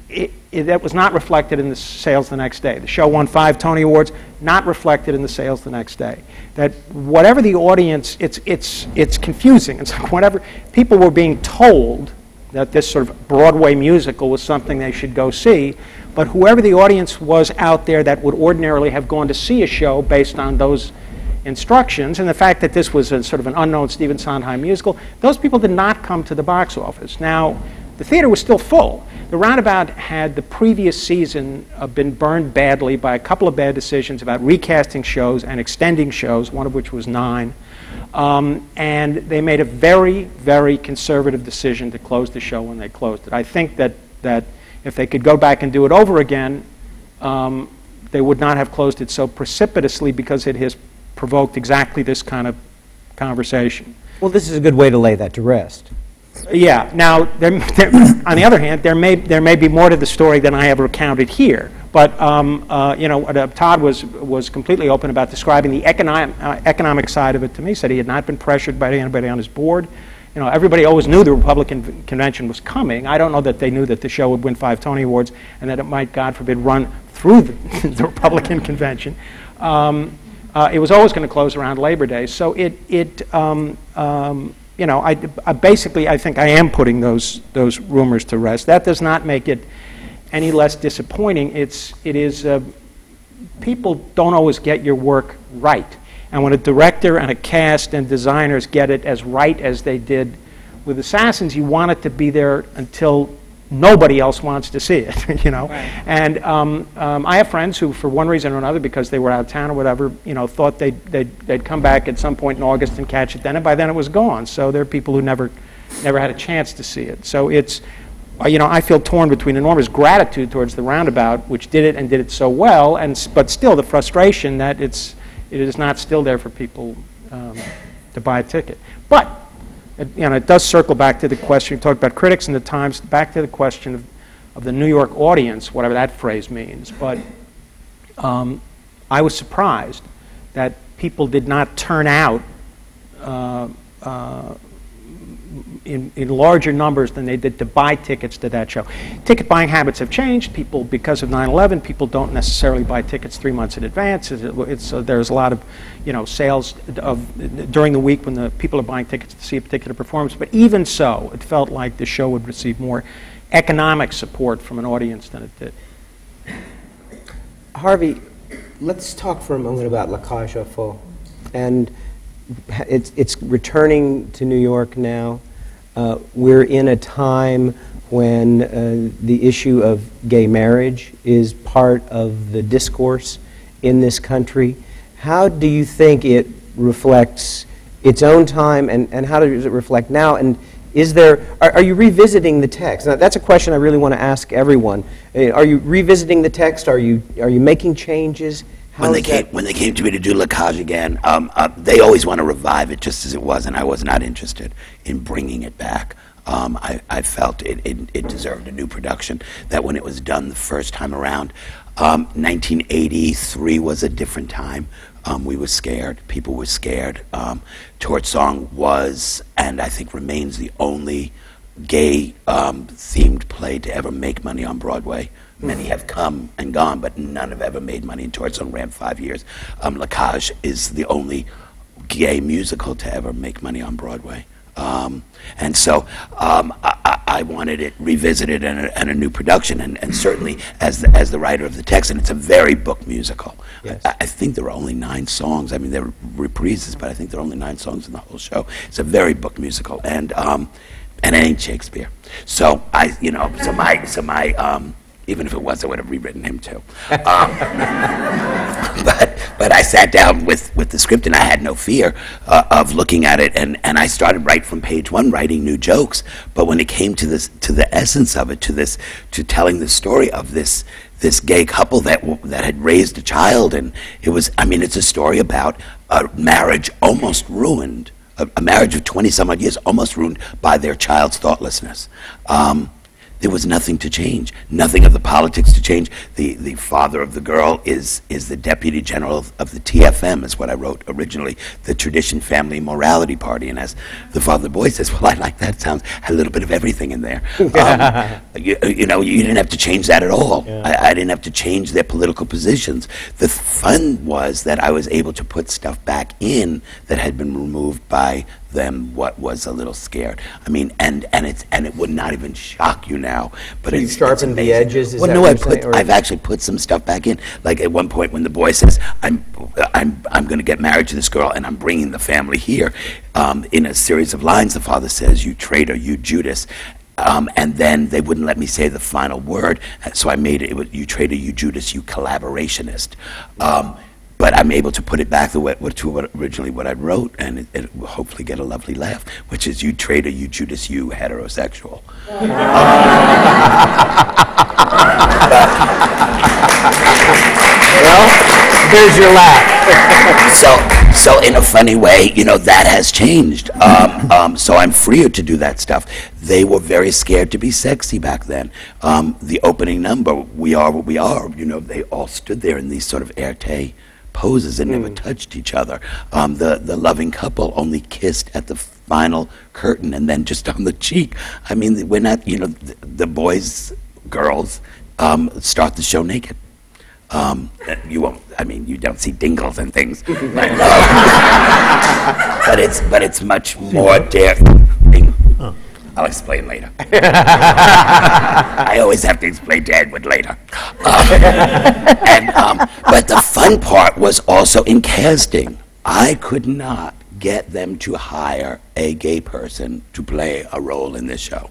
Speaker 5: It, it, that was not reflected in the sales the next day. The show won five Tony Awards, not reflected in the sales the next day. That whatever the audience, it's, it's, it's confusing. It's like whatever, people were being told that this sort of Broadway musical was something they should go see, but whoever the audience was out there that would ordinarily have gone to see a show based on those instructions, and the fact that this was a sort of an unknown Stephen Sondheim musical, those people did not come to the box office. Now, the theater was still full the Roundabout had the previous season uh, been burned badly by a couple of bad decisions about recasting shows and extending shows, one of which was nine. Um, and they made a very, very conservative decision to close the show when they closed it. I think that, that if they could go back and do it over again, um, they would not have closed it so precipitously because it has provoked exactly this kind of conversation.
Speaker 3: Well, this is a good way to lay that to rest.
Speaker 5: Yeah. Now, there, there, on the other hand, there may there may be more to the story than I have recounted here. But um, uh, you know, uh, Todd was was completely open about describing the economic uh, economic side of it to me. Said he had not been pressured by anybody on his board. You know, everybody always knew the Republican convention was coming. I don't know that they knew that the show would win five Tony Awards and that it might, God forbid, run through the, the Republican convention. Um, uh, it was always going to close around Labor Day, so it it um, um you know, I, I basically, I think I am putting those, those rumors to rest. That does not make it any less disappointing. It's, it is, uh, people don't always get your work right. And when a director and a cast and designers get it as right as they did with Assassins, you want it to be there until nobody else wants to see it, you know. Right. And um, um, I have friends who, for one reason or another, because they were out of town or whatever, you know, thought they'd, they'd, they'd come back at some point in August and catch it then, and by then it was gone. So there are people who never, never had a chance to see it. So it's, you know, I feel torn between enormous gratitude towards the roundabout, which did it and did it so well, and but still the frustration that it's, it is not still there for people um, to buy a ticket. But you know, it does circle back to the question, you talked about critics and the Times, back to the question of, of the New York audience, whatever that phrase means. But um, I was surprised that people did not turn out uh, uh, in, in larger numbers than they did to buy tickets to that show. Ticket buying habits have changed. People, because of 9/11, people don't necessarily buy tickets three months in advance. It's, it's uh, there's a lot of, you know, sales of during the week when the people are buying tickets to see a particular performance. But even so, it felt like the show would receive more economic support from an audience than it did.
Speaker 3: Harvey, let's talk for a moment about La Cage aux Folles. And it's, it's returning to New York now. Uh, we're in a time when uh, the issue of gay marriage is part of the discourse in this country. How do you think it reflects its own time, and, and how does it reflect now? And is there, are, are you revisiting the text? Now, that's a question I really want to ask everyone. Uh, are you revisiting the text? Are you, are you making changes?
Speaker 6: When they came when they came to me to do La Cage again, um, uh, they always want to revive it just as it was, and I was not interested in bringing it back. Um, I, I, felt it, it, it, deserved a new production. That when it was done the first time around, um, 1983 was a different time. Um, we were scared. People were scared. Um, Torch Song was, and I think remains, the only gay um, themed play to ever make money on Broadway. Many have come and gone, but none have ever made money. And Torch Song ran five years. Um, La Cage is the only gay musical to ever make money on Broadway. Um, and so um, I, I- I wanted it revisited and a, and a new production, and, and certainly as the, as the writer of the text, and it's a very book musical.
Speaker 3: Yes.
Speaker 6: I, I think there are only nine songs. I mean, there are reprises, but I think there are only nine songs in the whole show. It's a very book musical, and um, and it ain't Shakespeare. So I, you know, so my so my um, even if it was, I would have rewritten him too. Um, but but I sat down with, with the script and I had no fear uh, of looking at it and, and I started right from page one writing new jokes. But when it came to this to the essence of it, to this to telling the story of this this gay couple that that had raised a child and it was I mean it's a story about a marriage almost ruined. A, a marriage of 20 some odd years almost ruined by their child's thoughtlessness. Um, there was nothing to change, nothing of the politics to change. The, the father of the girl is, is the deputy general of, of the TFM, is what I wrote originally, the Tradition Family Morality Party. And as the father of the boy says, well, I like that. Sounds had a little bit of everything in there. Um, you, you know, you didn't have to change that at all. I, I didn't have to change their political positions. The fun was that I was able to put stuff back in that had been removed by them what was a little scared. I mean, and and it's and it would not even shock you now. But
Speaker 3: So
Speaker 6: it's, it's
Speaker 3: sharpened the edges, is
Speaker 6: well,
Speaker 3: that
Speaker 6: no, I put,
Speaker 3: saying,
Speaker 6: I've actually put some stuff back in. Like at one point when the boy says, "I'm I'm I'm going to get married to this girl, and I'm bringing the family here," um, in a series of lines, the father says, "You traitor, you Judas." Um, and then they wouldn't let me say the final word, so I made it, it was, you traitor, you Judas, you collaborationist. Um, but I'm able to put it back to what, to what originally what I wrote, and it, it will hopefully get a lovely laugh, which is you traitor, you Judas, you heterosexual.
Speaker 3: Well, there's your laugh.
Speaker 6: so, so in a funny way, you know, that has changed. Um, um, so I'm freer to do that stuff. They were very scared to be sexy back then. Um, the opening number, "We Are What We Are," you know, they all stood there in these sort of airtay poses and never touched each other. Um, the the loving couple only kissed at the final curtain and then just on the cheek. I mean, we're not, you know, the, the boys, girls um, start the show naked. Um, you won't. I mean, you don't see dingles and things, but, but it's but it's much more daring. I'll explain later. I always have to explain to Edward later. Um, and, um, but the fun part was also in casting. I could not get them to hire a gay person to play a role in this show,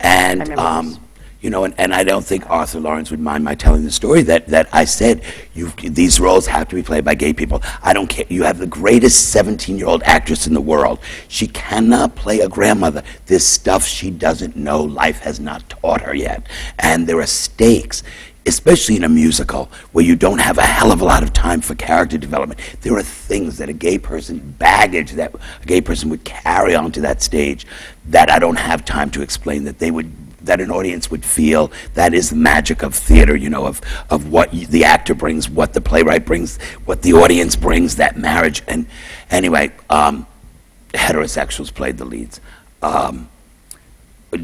Speaker 6: and
Speaker 7: remember
Speaker 6: um,
Speaker 7: this.
Speaker 6: You know, and, and I don't think Arthur Laurents would mind my telling the story that, that I said these roles have to be played by gay people. I don't care. You have the greatest 17 year old actress in the world. She cannot play a grandmother. There's stuff she doesn't know. Life has not taught her yet. And there are stakes. Especially in a musical where you don't have a hell of a lot of time for character development, there are things that a gay person, baggage that a gay person would carry onto that stage that I don't have time to explain that they would that an audience would feel that is the magic of theater, you know, of, of what y- the actor brings, what the playwright brings, what the audience brings, that marriage. And anyway, um, heterosexuals played the leads. Um,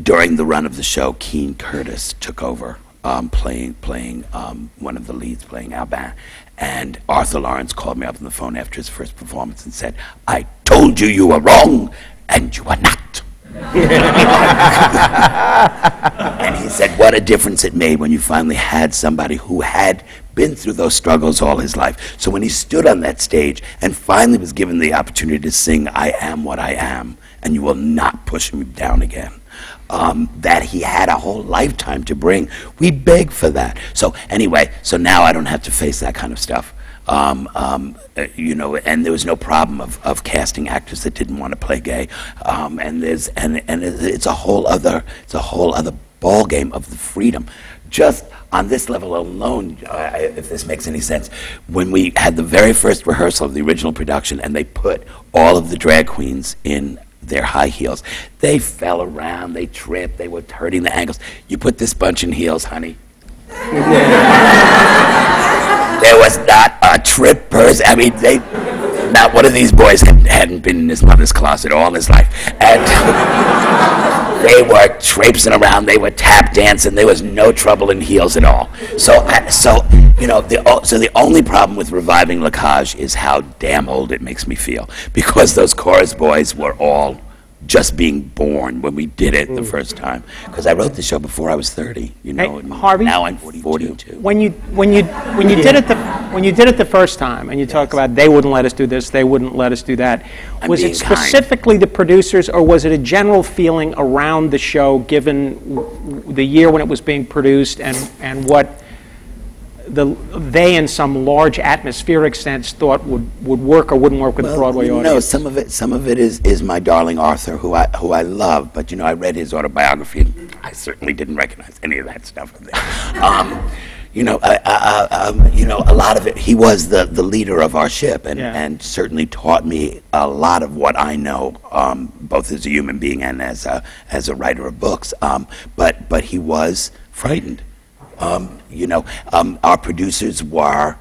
Speaker 6: during the run of the show, Keene Curtis took over um, playing playing um, one of the leads, playing Albin. And Arthur Laurents called me up on the phone after his first performance and said, "I told you you were wrong, and you are not." And he said, What a difference it made when you finally had somebody who had been through those struggles all his life. So when he stood on that stage and finally was given the opportunity to sing, I am what I am, and you will not push me down again. Um, that he had a whole lifetime to bring. We beg for that. So, anyway, so now I don't have to face that kind of stuff. Um, um, uh, you know, and there was no problem of, of casting actors that didn't want to play gay. Um, and there's and and it's a whole other it's a whole other ball game of the freedom. Just on this level alone, if this makes any sense, when we had the very first rehearsal of the original production, and they put all of the drag queens in their high heels, they fell around, they tripped, they were hurting the ankles. You put this bunch in heels, honey. There was not a uh, trip person. I mean, they, not one of these boys had, hadn't been in his mother's closet all his life. And they were traipsing around, they were tap dancing, there was no trouble in heels at all. So, I- so you know, the, so the only problem with reviving La Cage is how damn old it makes me feel. Because those chorus boys were all just being born when we did it the mm. first time. Because I wrote the show before I was 30, you know.
Speaker 5: Hey, Harvey?
Speaker 6: Now I'm 42.
Speaker 5: When you when you when you did it the when you did it the first time, and you talk about they wouldn't let us do this, they wouldn't let us do that.
Speaker 6: I'm
Speaker 5: was it
Speaker 6: being kind.
Speaker 5: specifically the producers, or was it a general feeling around the show, given the year when it was being produced, and and what the they, in some large atmospheric sense, thought would would work or wouldn't work with the Broadway audience?
Speaker 6: know, some of it, some of it is, is my darling Arthur, who I, who I love. But you know, I read his autobiography, and I certainly didn't recognize any of that stuff in there. Um, you know, I, I, I, um, you know, a lot of it. He was the, the leader of our ship, and,
Speaker 5: Yeah.
Speaker 6: and certainly taught me a lot of what I know, um, both as a human being and as a as a writer of books. Um, but but he was frightened. Um, you know, um, our producers were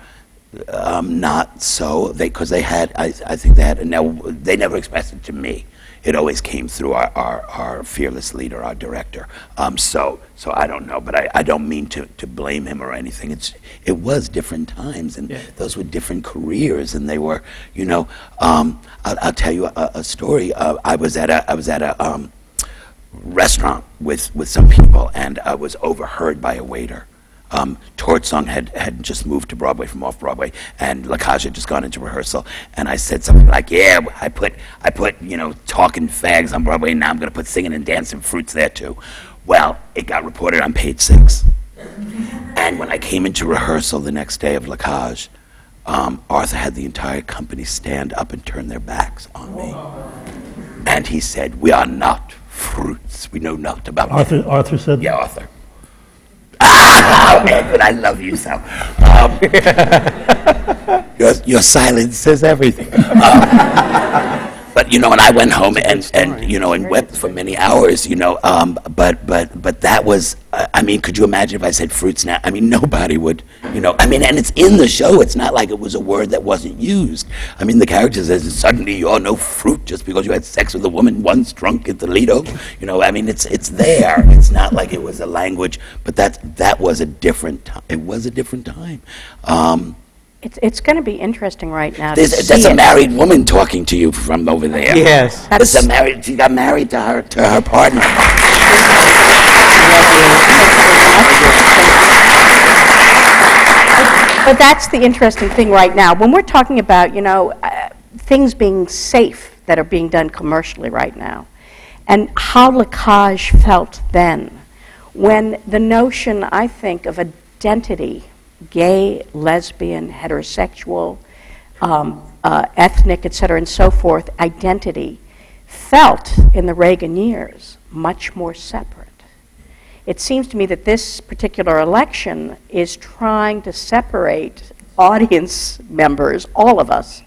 Speaker 6: um, not so they because they had I, I think they had now they never expressed it to me. It always came through our, our, our fearless leader our director. Um, so so I don't know but I, I don't mean to, to blame him or anything. It's it was different times and those were different careers and they were you know um, I'll, I'll tell you a, a story. Uh, I was at a I was at a um, restaurant with, with some people, and I was overheard by a waiter. Um, Torch Song had, had just moved to Broadway from off Broadway, and La Cage had just gone into rehearsal. And I said something like, "Yeah, I put I put you know talking fags on Broadway, and now I'm going to put singing and dancing fruits there too." Well, it got reported on page six. And when I came into rehearsal the next day of La Cage, um, Arthur had the entire company stand up and turn their backs on me. And he said, We are not fruits. We know not about
Speaker 4: Arthur, Arthur said,
Speaker 6: Yeah, Arthur. Ah, Edward, I love you so. Um, your, your silence says everything. Um, but you know, and I went home and, and you know and wept for many hours. You know, um, but but but that was. I mean, could you imagine if I said fruit now? I mean, nobody would. You know, I mean, and it's in the show. It's not like it was a word that wasn't used. I mean, the character says suddenly you're no fruit just because you had sex with a woman once drunk at the Lido. You know, I mean, it's it's there. It's not like it was a language, but that that was a different time. It was a different time. Um,
Speaker 7: It's, it's going to be interesting right now to
Speaker 6: there's,
Speaker 7: see
Speaker 6: that's a
Speaker 7: it.
Speaker 6: married woman talking to you from over there.
Speaker 3: Yes.
Speaker 6: That's a married. She got married to her to her partner.
Speaker 7: But that's the interesting thing right now. When we're talking about, you know, uh, things being safe that are being done commercially right now, and how La Cage felt then, when the notion, I think, of identity, gay, lesbian, heterosexual, um, uh, ethnic, et cetera, and so forth, identity, felt in the Reagan years much more separate. It seems to me that this particular election is trying to separate audience members, all of us,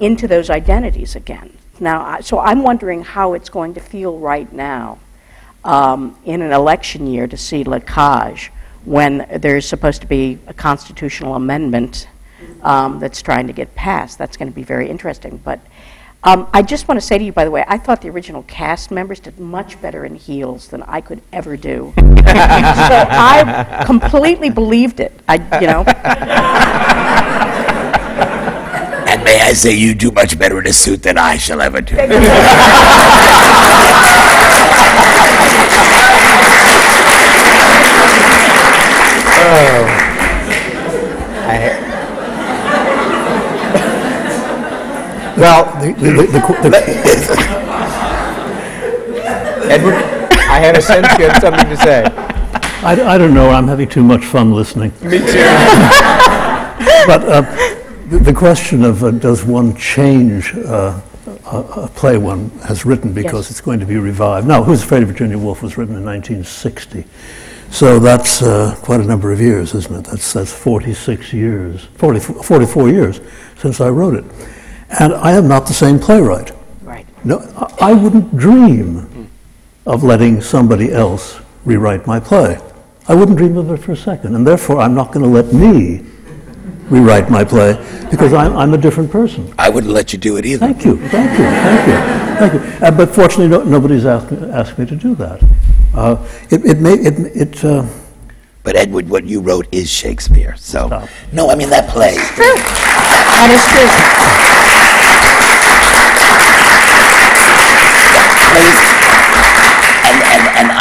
Speaker 7: into those identities again. Now, so I'm wondering how it's going to feel right now um, in an election year to see La Cage when there's supposed to be a constitutional amendment um, that's trying to get passed. That's going to be very interesting. But um, I just want to say to you, by the way, I thought the original cast members did much better in heels than I could ever do. so I completely believed it. I, you know.
Speaker 6: And may I say, you do much better in a suit than I shall ever do.
Speaker 3: Well,
Speaker 4: the, the, the, the, the,
Speaker 3: Edward, I had a sense you had something to say.
Speaker 4: I, I don't know, I'm having too much fun listening.
Speaker 3: Me too.
Speaker 4: But uh, the, the question of uh, does one change uh, a, a play one has written because
Speaker 7: Yes.
Speaker 4: it's going to be revived? Now, Who's Afraid of Virginia Woolf was written in 1960. So that's uh, quite a number of years, isn't it? That's, that's 46 years, 40, 44 years since I wrote it. And I am not the same playwright.
Speaker 7: Right.
Speaker 4: No, I I wouldn't dream of letting somebody else rewrite my play. I wouldn't dream of it for a second. And therefore, I'm not going to let me rewrite my play because I'm, I'm a different person.
Speaker 6: I wouldn't let you do it either.
Speaker 4: Thank you, thank you, thank you, thank you. Uh, but fortunately, no, nobody's asked, asked me to do that. Uh, it, it may, it, it, uh,
Speaker 6: But Edward, what you wrote is Shakespeare. So,
Speaker 4: Stop.
Speaker 6: no, I mean that play. True.
Speaker 7: That is true.
Speaker 6: Plays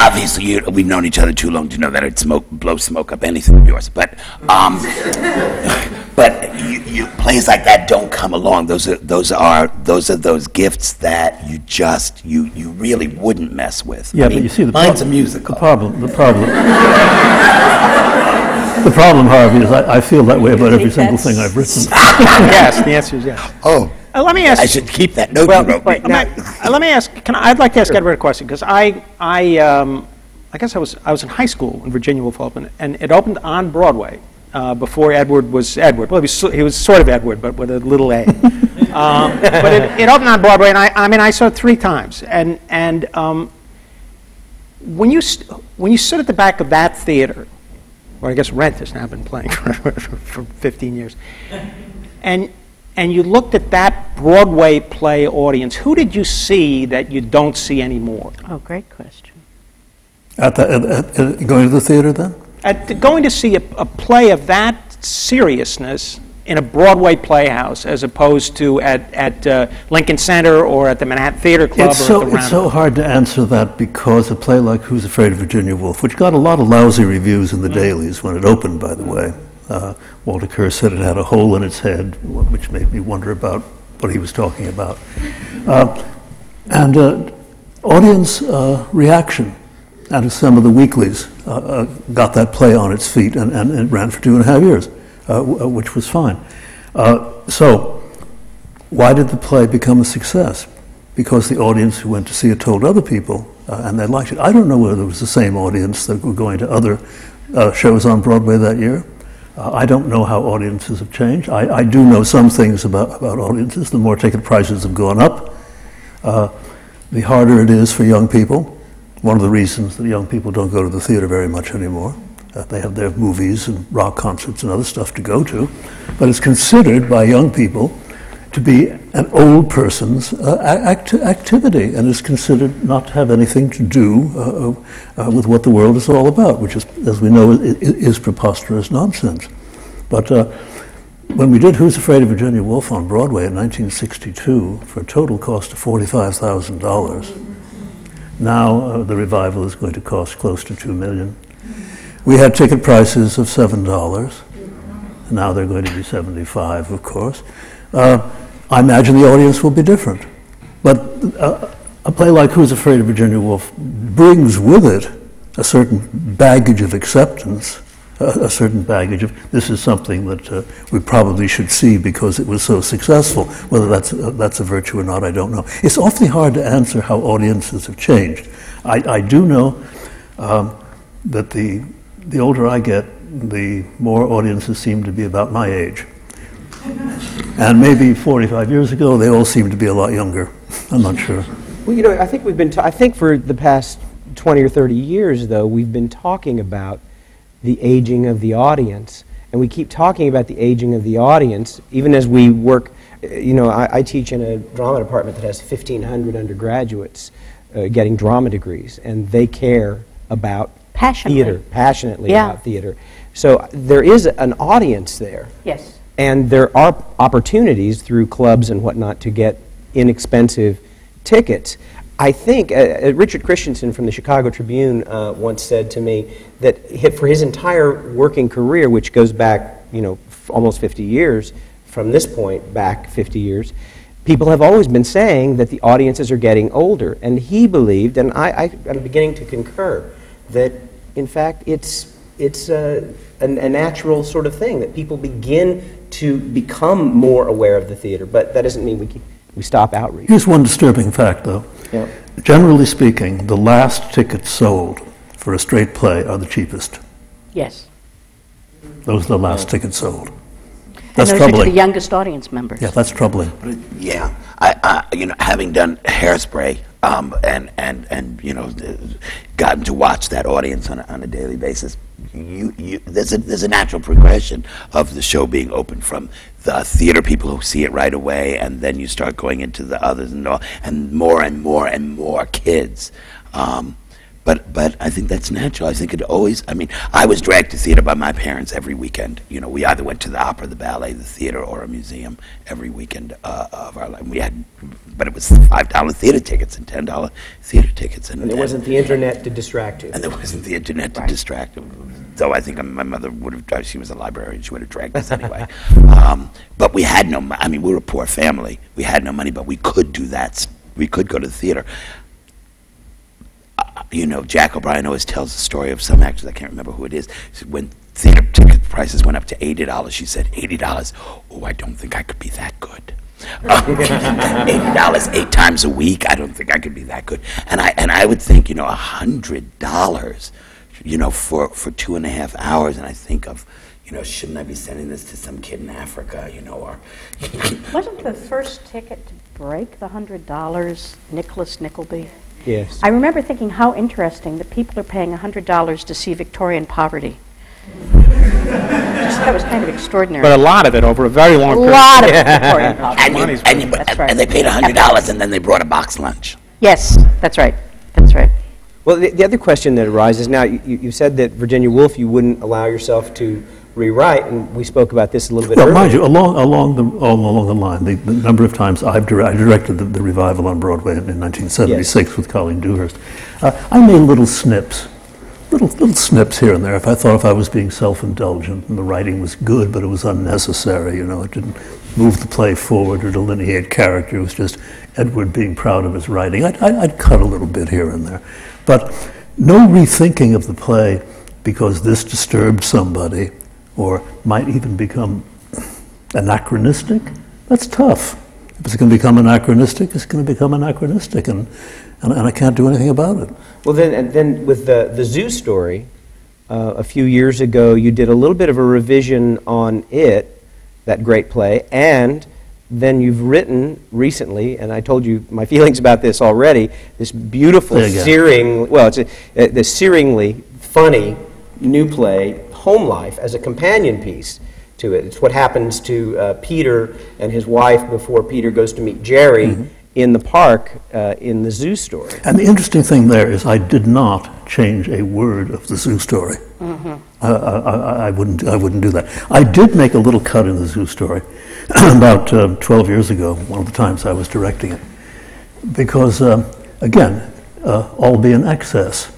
Speaker 6: obviously you, we've known each other too long to know that I'd smoke, blow smoke up anything of yours. But, um, but you, you, plays like that don't come along. Those are those are those are those gifts that you just you you really wouldn't mess with.
Speaker 4: Yeah,
Speaker 6: I
Speaker 4: but you see, the
Speaker 6: mine's
Speaker 4: prob-
Speaker 6: a musical.
Speaker 4: The problem, the problem, the problem, Harvey, is I, I feel that way about every single thing I've written.
Speaker 5: yes, the answer is yes.
Speaker 6: oh,
Speaker 5: Uh, let me ask.
Speaker 6: I should keep that note
Speaker 5: Well,
Speaker 6: you wrote
Speaker 5: wait,
Speaker 6: me.
Speaker 5: now, uh, let me ask. Can I, I'd like to ask Edward a question because I, I, um, I guess I was, I was in high school when Virginia Woolf opened, and it opened on Broadway uh, before Edward was Edward. Well, he was, so- he was sort of Edward, but with a little A. um, but it, it opened on Broadway, and I, I mean, I saw it three times, and and um, when you st- when you stood at the back of that theater, or I guess Rent has now been playing for, for 15 years, and and you looked at that Broadway play audience, who did you see that you don't see anymore?
Speaker 7: Oh, great question.
Speaker 4: At the, at, at, at- going to the theater then?
Speaker 5: At going to see a, a play of that seriousness in a Broadway playhouse as opposed to at, at uh, Lincoln Center or at the Manhattan Theater Club
Speaker 4: It's
Speaker 5: or
Speaker 4: so,
Speaker 5: at the
Speaker 4: it's so hard to answer that because a play like Who's Afraid of Virginia Woolf, which got a lot of lousy reviews in the dailies when it opened, by the way. Uh, Walter Kerr said it had a hole in its head, which made me wonder about what he was talking about. Uh, and uh, audience uh, reaction of some of the weeklies uh, uh, got that play on its feet, and, and it ran for two and a half years, w- which was fine. So, why did the play become a success? Because the audience who went to see it told other people, and they liked it. I don't know whether it was the same audience that were going to other shows on Broadway that year. Uh, I don't know how audiences have changed. I, I do know some things about, about audiences. The more ticket prices have gone up, uh, the harder it is for young people. One of the reasons that young people don't go to the theater very much anymore. Uh, they have their movies and rock concerts and other stuff to go to. But it's considered by young people to be an old person's uh, act- activity and is considered not to have anything to do uh, uh, with what the world is all about, which is, as we know, is, is preposterous nonsense. But uh, when we did Who's Afraid of Virginia Woolf on Broadway in 1962 for a total cost of $45,000, now uh, the revival is going to cost close to 2 million. We had ticket prices of $7. Now they're going to be 75, of course. Uh, I imagine the audience will be different. But uh, a play like Who's Afraid of Virginia Woolf brings with it a certain baggage of acceptance, a, a certain baggage of this is something that uh, we probably should see because it was so successful. Whether that's, uh, that's a virtue or not, I don't know. It's awfully hard to answer how audiences have changed. I, I do know um, that the, the older I get, the more audiences seem to be about my age. And maybe 45 years ago, they all seemed to be a lot younger. I'm not sure.
Speaker 3: Well, you know, I think we've been, ta- I think for the past 20 or 30 years, though, we've been talking about the aging of the audience. And we keep talking about the aging of the audience, even as we work. uh, You know, I, I teach in a drama department that has 1,500 undergraduates uh, getting drama degrees, and they care about
Speaker 7: Passionately.
Speaker 3: theater, passionately
Speaker 7: Yeah.
Speaker 3: about theater. So there is an audience there.
Speaker 7: Yes.
Speaker 3: And there are opportunities through clubs and whatnot to get inexpensive tickets. I think uh, uh, Richard Christiansen from the Chicago Tribune uh, once said to me that for his entire working career, which goes back, you know, f- almost 50 years, from this point back 50 years, people have always been saying that the audiences are getting older. And he believed, and I, I, I'm beginning to concur, that in fact it's, it's a, a, a natural sort of thing, that people begin to become more aware of the theater. But that doesn't mean we, keep, we stop outreach.
Speaker 4: Here's one disturbing fact, though.
Speaker 3: Yeah.
Speaker 4: Generally speaking, the last tickets sold for a straight play are the cheapest.
Speaker 7: Yes.
Speaker 4: Those are the last tickets sold.
Speaker 7: And
Speaker 4: That's
Speaker 7: those are to the youngest audience members.
Speaker 4: Yeah, that's troubling.
Speaker 6: Yeah, I, I, you know, having done Hairspray, um, and and and you know, gotten to watch that audience on a, on a daily basis, you, you there's a there's a natural progression of the show being open from the theater people who see it right away, and then you start going into the others and all, and more and more and more kids. Um, but but I think that's natural. I think it always. I mean, I was dragged to theater by my parents every weekend. You know, we either went to the opera, the ballet, the theater, or a museum every weekend uh, of our life. We had, but it was five dollar theater tickets and ten dollar theater tickets, and,
Speaker 3: And there wasn't the internet to distract you.
Speaker 6: and there wasn't the internet to distract them. Though I think my mother would have, she was a librarian, she would have dragged us anyway. um, but we had no, I mean, we were a poor family. We had no money, but we could do that. We could go to the theater. Uh, you know, Jack O'Brien always tells the story of some actors, I can't remember who it is, when theater ticket prices went up to $80, she said, $80? Oh, I don't think I could be that good. eighty dollars eight times a week. I don't think I could be that good. And I and I would think, you know, a hundred dollars, you know, for for two and a half hours. And I think of, you know, shouldn't I be sending this to some kid in Africa, you know, or
Speaker 7: Wasn't the first ticket to break the $100 Nicholas Nickleby?
Speaker 3: Yes.
Speaker 7: I remember thinking how interesting that people are paying $100 to see Victorian poverty. Just, that was kind of extraordinary.
Speaker 5: But a lot of it over a very long
Speaker 7: a
Speaker 5: period.
Speaker 7: lot of Victorian poverty.
Speaker 6: and, you, and, you, and,
Speaker 7: right.
Speaker 6: and they paid a hundred dollars, and then they brought a box lunch.
Speaker 7: Yes, that's right. That's right.
Speaker 3: Well, the, the other question that arises now, you, you said that Virginia Woolf, you wouldn't allow yourself to rewrite, and we spoke about this a little bit
Speaker 4: Well,
Speaker 3: earlier.
Speaker 4: mind you, along, along, the, along the line, the, the number of times I've I directed the, the revival on Broadway in, in 1976 with Colleen Dewhurst, uh, I made little snips, little, little snips here and there. If I thought if I was being self-indulgent and the writing was good, but it was unnecessary, you know, it didn't move the play forward or delineate character. It was just Edward being proud of his writing. I'd, I'd, I'd cut a little bit here and there, but no rethinking of the play because this disturbed somebody or might even become anachronistic, that's tough. If it's going to become anachronistic, it's going to become anachronistic, and, and, and I can't do anything about it.
Speaker 3: Well, then, then with the, the zoo story, uh, a few years ago, you did a little bit of a revision on it, that great play, and then you've written recently, and I told you my feelings about this already, this beautiful, searing, well, it's a, uh, the searingly funny new play, Home Life, as a companion piece to it. It's what happens to uh, Peter and his wife before Peter goes to meet Jerry
Speaker 4: Mm-hmm.
Speaker 3: In the park uh, in the zoo story.
Speaker 4: And the interesting thing there is, I did not change a word of the zoo story. I, I, I, I wouldn't, I wouldn't do that. I did make a little cut in the zoo story about uh, 12 years ago, one of the times I was directing it, because, um, again, uh, Albee in excess.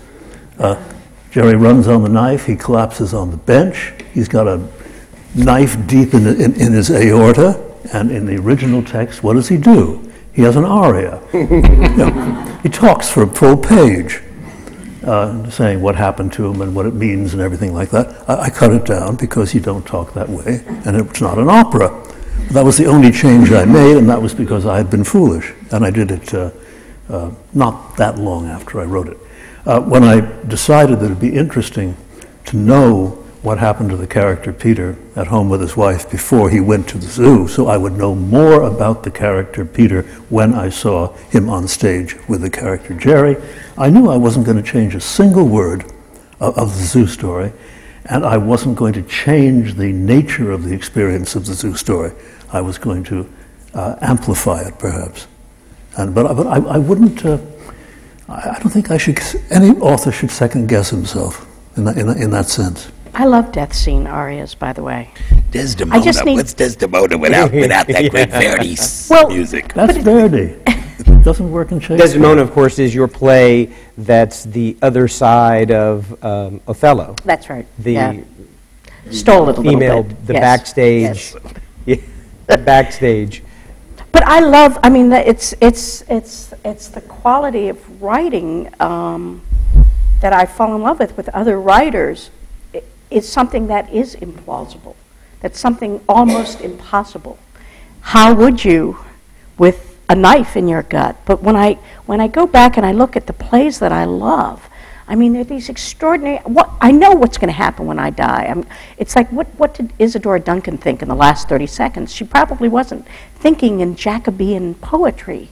Speaker 4: Uh, Jerry runs on the knife, he collapses on the bench, he's got a knife deep in, in, in his aorta, and in the original text, what does he do? He has an aria. He talks for a full page, uh, saying what happened to him and what it means and everything like that. I, I cut it down because you don't talk that way, and it's not an opera. That was the only change I made, and that was because I had been foolish, and I did it uh, uh, not that long after I wrote it. Uh, when I decided that it'd be interesting to know what happened to the character Peter at home with his wife before he went to the zoo, so I would know more about the character Peter when I saw him on stage with the character Jerry. I knew I wasn't going to change a single word of, of the zoo story, and I wasn't going to change the nature of the experience of the zoo story. I was going to uh, amplify it, perhaps. And, but but I, I wouldn't. Uh, I don't think I should. Any author should second guess himself in that, in, that- in that sense.
Speaker 7: I love death scene arias, by the way.
Speaker 6: Desdemona.
Speaker 7: just need-
Speaker 6: What's Desdemona without without that great Verdi s-
Speaker 7: Well-
Speaker 6: music?
Speaker 4: That's Verdi. It doesn't work in Shakespeare.
Speaker 3: Desdemona, of course, is your play that's the other side of um, Othello.
Speaker 7: That's right.
Speaker 3: The
Speaker 7: yeah. Stole it a little
Speaker 3: female,
Speaker 7: bit.
Speaker 3: the
Speaker 7: Yes.
Speaker 3: backstage.
Speaker 7: Yes.
Speaker 3: Yeah, the backstage.
Speaker 7: But I love. I mean, the- it's it's it's it's the quality of writing um, that I fall in love with with other writers. Is something that is implausible. That's something almost impossible. How would you, with a knife in your gut? But when I when I go back and I look at the plays that I love, I mean, they're these extraordinary. What I know what's going to happen when I die. I'm, it's like what what did Isadora Duncan think in the last thirty seconds? She probably wasn't thinking in Jacobean poetry,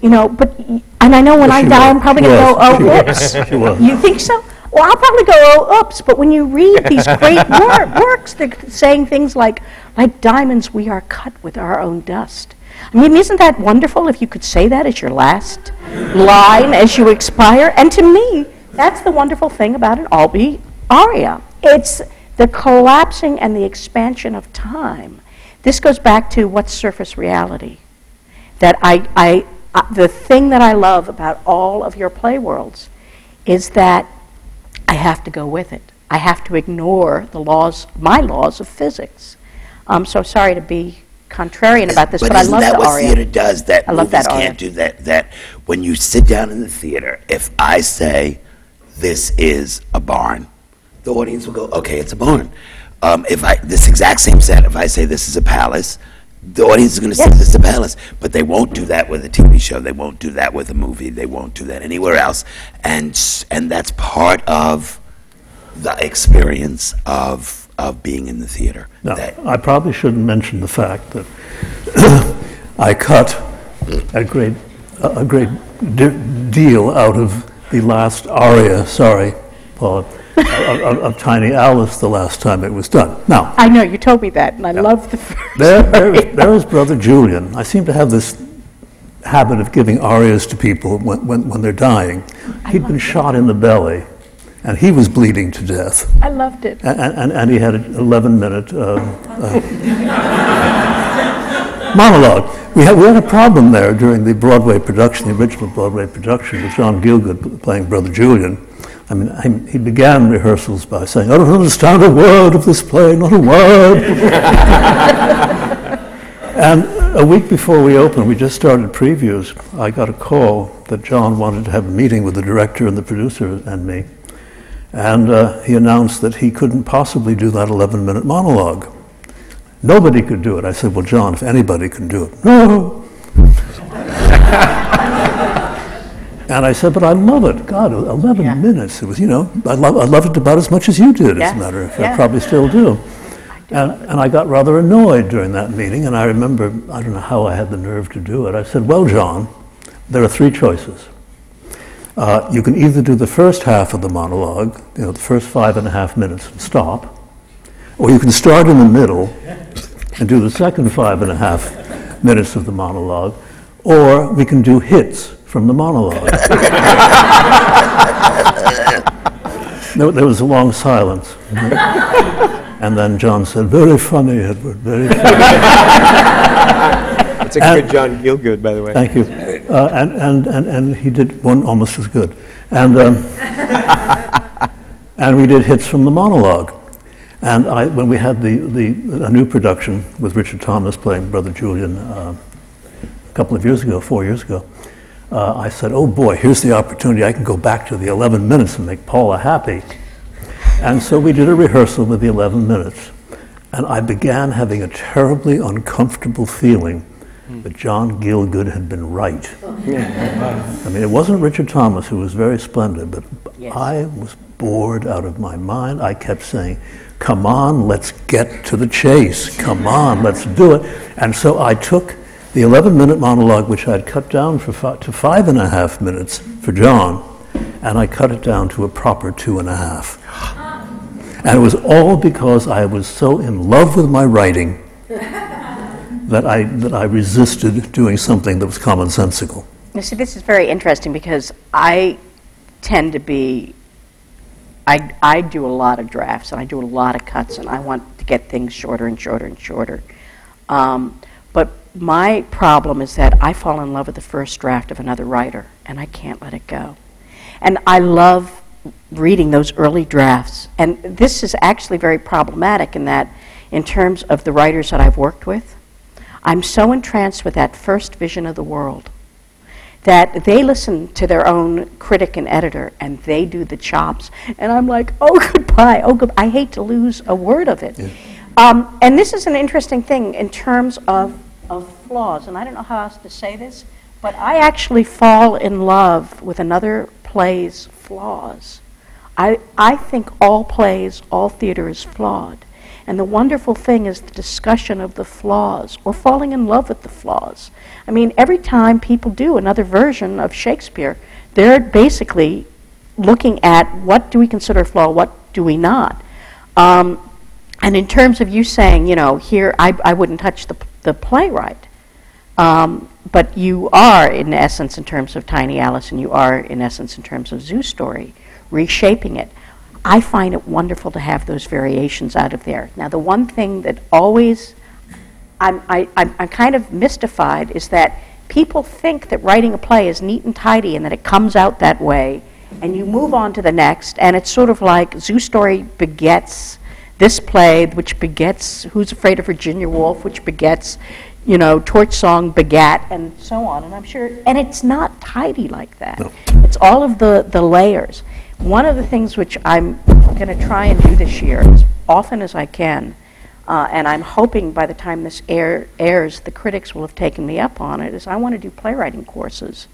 Speaker 7: you know. But and I know when I die,
Speaker 4: was.
Speaker 7: I'm probably going to go, oh, whoops. You think so? Well, I'll probably go, oh, oops. But when you read these great wor- works, they're saying things like, like diamonds, we are cut with our own dust. I mean, isn't that wonderful if you could say that as your last line as you expire? And to me, That's the wonderful thing about an Albee aria. It's the collapsing and the expansion of time. This goes back to what's surface reality. That I, I, uh, the thing that I love about all of your play worlds is that I have to go with it. I have to ignore the laws, my laws of physics. I'm so sorry to be contrarian about this, but, I
Speaker 6: isn't
Speaker 7: love
Speaker 6: that
Speaker 7: the
Speaker 6: what
Speaker 7: aria.
Speaker 6: theater does? That
Speaker 7: I love
Speaker 6: movies
Speaker 7: that aria.
Speaker 6: can't do that. That when you sit down in the theater, if I say this is a barn, the audience will go, "Okay, it's a barn." Um, if I this exact same set, if I say this is a palace, the audience is going to say
Speaker 7: Yes.
Speaker 6: this is a palace. But they won't do that with a TV show. They won't do that with a movie. They won't do that anywhere else. And and that's part of the experience of of being in the theater.
Speaker 4: Now,
Speaker 6: That-
Speaker 4: I probably shouldn't mention the fact that I cut a great, a great de- deal out of the last aria, sorry, Paul, of, of- of Tiny Alice the last time it was done. Now,
Speaker 7: I know, you told me that, and I love the first
Speaker 4: there, there, there is Brother Julian. I seem to have this habit of giving arias to people when, when, when they're dying. He'd been shot in the belly, and he was bleeding to death.
Speaker 7: I loved it.
Speaker 4: And, and, and he had an 11 minute uh, uh, monologue. We had, we had a problem there during the Broadway production, the original Broadway production, with John Gielgud playing Brother Julian. I mean, he, he began rehearsals by saying, I don't understand a word of this play, not a word. and a week before we opened, we just started previews, I got a call that John wanted to have a meeting with the director and the producer and me. And uh, he announced that he couldn't possibly do that 11 minute monologue. Nobody could do it. I said, Well, John, if anybody can do it. No. And I said, But I love it. God, 11
Speaker 7: Yeah.
Speaker 4: minutes. It was, you know, I, love, I loved it about as much as you did, as
Speaker 7: Yes.
Speaker 4: a matter of fact.
Speaker 7: Yeah.
Speaker 4: Probably still do. And, and I got rather annoyed during that meeting, and I remember, I don't know how I had the nerve to do it. I said, Well, John, there are three choices. Uh, you can either do the first half of the monologue, you know, the first five and a half minutes and stop, or you can start in the middle and do the second five and a half minutes of the monologue, or we can do hits from the monologue. there, there was a long silence. And then John said, Very funny, Edward, very funny.
Speaker 3: That's a good John Gielgud, by the way.
Speaker 4: Thank you. Uh, and, and, and, and he did one almost as good. And, um, and we did hits from the monologue. And I, when we had the, the, a new production with Richard Thomas playing Brother Julian uh, a couple of years ago, four years ago, uh, I said, oh boy, here's the opportunity. I can go back to the 11 minutes and make Paula happy. And so we did a rehearsal with the 11 minutes. And I began having a terribly uncomfortable feeling that John Gielgud had been right. I mean, it wasn't Richard Thomas, who was very splendid, but
Speaker 7: Yes.
Speaker 4: I was bored out of my mind. I kept saying, Come on, let's get to the chase. Come on, let's do it. And so I took the 11 minute monologue, which I'd cut down to five and a half minutes for John, and I cut it down to a proper two and a half. And it was all because I was so in love with my writing that I, that I resisted doing something that was commonsensical.
Speaker 7: You see, this is very interesting because I tend to be, I, I do a lot of drafts and I do a lot of cuts and I want to get things shorter and shorter and shorter. Um, my problem is that I fall in love with the first draft of another writer and I can't let it go. And I love reading those early drafts. And this is actually very problematic in that, in terms of the writers that I've worked with, I'm so entranced with that first vision of the world that they listen to their own critic and editor and they do the chops. And I'm like, oh, goodbye. Oh, good. I hate to lose a word of it. Um, and this is an interesting thing in terms of, of flaws. And I don't know how else to say this, but I actually fall in love with another play's flaws. I, I think all plays, all theater is flawed. And the wonderful thing is the discussion of the flaws or falling in love with the flaws. I mean, every time people do another version of Shakespeare, they're basically looking at what do we consider a flaw, what do we not. Um, and in terms of you saying, you know, here I, I wouldn't touch the, the playwright, um, but you are, in essence, in terms of Tiny Alice, and you are, in essence, in terms of Zoo Story, reshaping it. I find it wonderful to have those variations out of there. Now, the one thing that always I'm, I, I'm, I'm kind of mystified is that people think that writing a play is neat and tidy and that it comes out that way, and you move on to the next, and it's sort of like Zoo Story begets this play, which begets Who's Afraid of Virginia Woolf, which begets, you know, Torch Song begat, and so on. And I'm sure, and it's not tidy like that.
Speaker 4: No.
Speaker 7: It's all of the, the layers. One of the things which I'm going to try and do this year, as often as I can, uh, and I'm hoping by the time this air, airs, the critics will have taken me up on it, is I want to do playwriting courses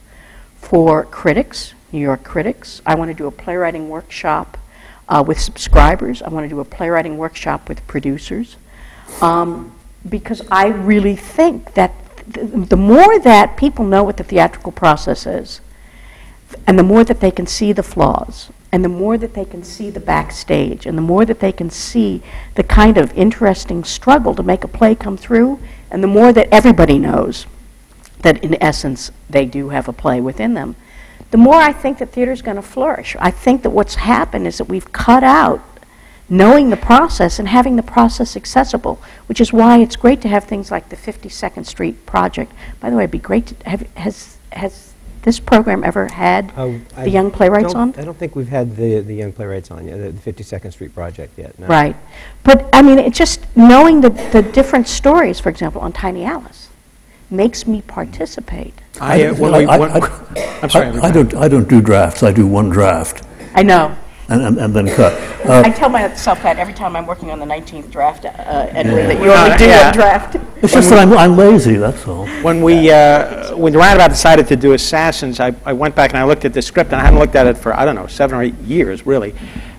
Speaker 7: for critics, New York critics. I want to do a playwriting workshop uh, with subscribers. I want to do a playwriting workshop with producers. Um, because I really think that th- the more that people know what the theatrical process is, and the more that they can see the flaws, and the more that they can see the backstage, and the more that they can see the kind of interesting struggle to make a play come through, and the more that everybody knows that in essence they do have a play within them, the more I think that theater is going to flourish. I think that what's happened is that we've cut out knowing the process and having the process accessible, which is why it's great to have things like the 52nd Street project. By the way, it'd be great to have, has, has this program ever had
Speaker 3: oh, I
Speaker 7: the young playwrights on?
Speaker 3: I don't think we've had the, the young playwrights on yet, the 52nd Street project yet. no.
Speaker 7: Right. But, I mean, it's just knowing the, the different stories, for example, on Tiny Alice, makes me participate.
Speaker 5: I, uh, when
Speaker 4: I-
Speaker 5: we,
Speaker 4: I- I-
Speaker 5: I'm sorry.
Speaker 4: I I don't, I don't do drafts, I do one draft,
Speaker 7: I know.
Speaker 4: and, and and then cut. Uh,
Speaker 7: I tell myself that every time I'm working on the 19th draft, uh, Edward, that you only do
Speaker 5: yeah.
Speaker 7: one draft.
Speaker 4: It's just that I'm, I'm lazy, that's all.
Speaker 5: When we, uh, when the Roundabout decided to do Assassins, I, I went back and I looked at the script, and I hadn't looked at it for, I don't know, seven or eight years, really.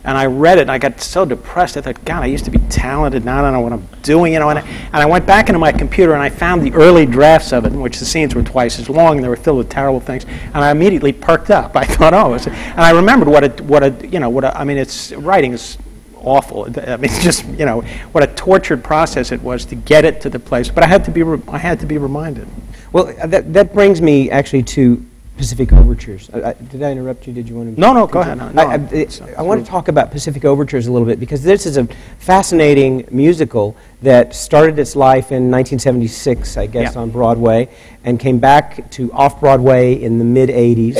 Speaker 5: And I read it, and I got so depressed. I thought, God, I used to be talented, now I don't know what I'm doing, you know. And I, and I went back into my computer, and I found the early drafts of it, in which the scenes were twice as long, and they were filled with terrible things. And I immediately perked up. I thought, oh, and I remembered what a, what a, you know, what a, I mean, it's, writing is awful. I mean, just you know what a tortured process it was to get it to the place. But I had to be re- I had to be reminded.
Speaker 3: Well, that, that brings me actually to Pacific Overtures. Uh, uh, Did I interrupt you? Did you want to?
Speaker 5: No, no, go ahead. No, no,
Speaker 3: I, I, I want to talk about Pacific Overtures a little bit because this is a fascinating musical that started its life in 1976, I guess,
Speaker 5: Yeah.
Speaker 3: on Broadway, and came back to off Broadway in the mid 80s,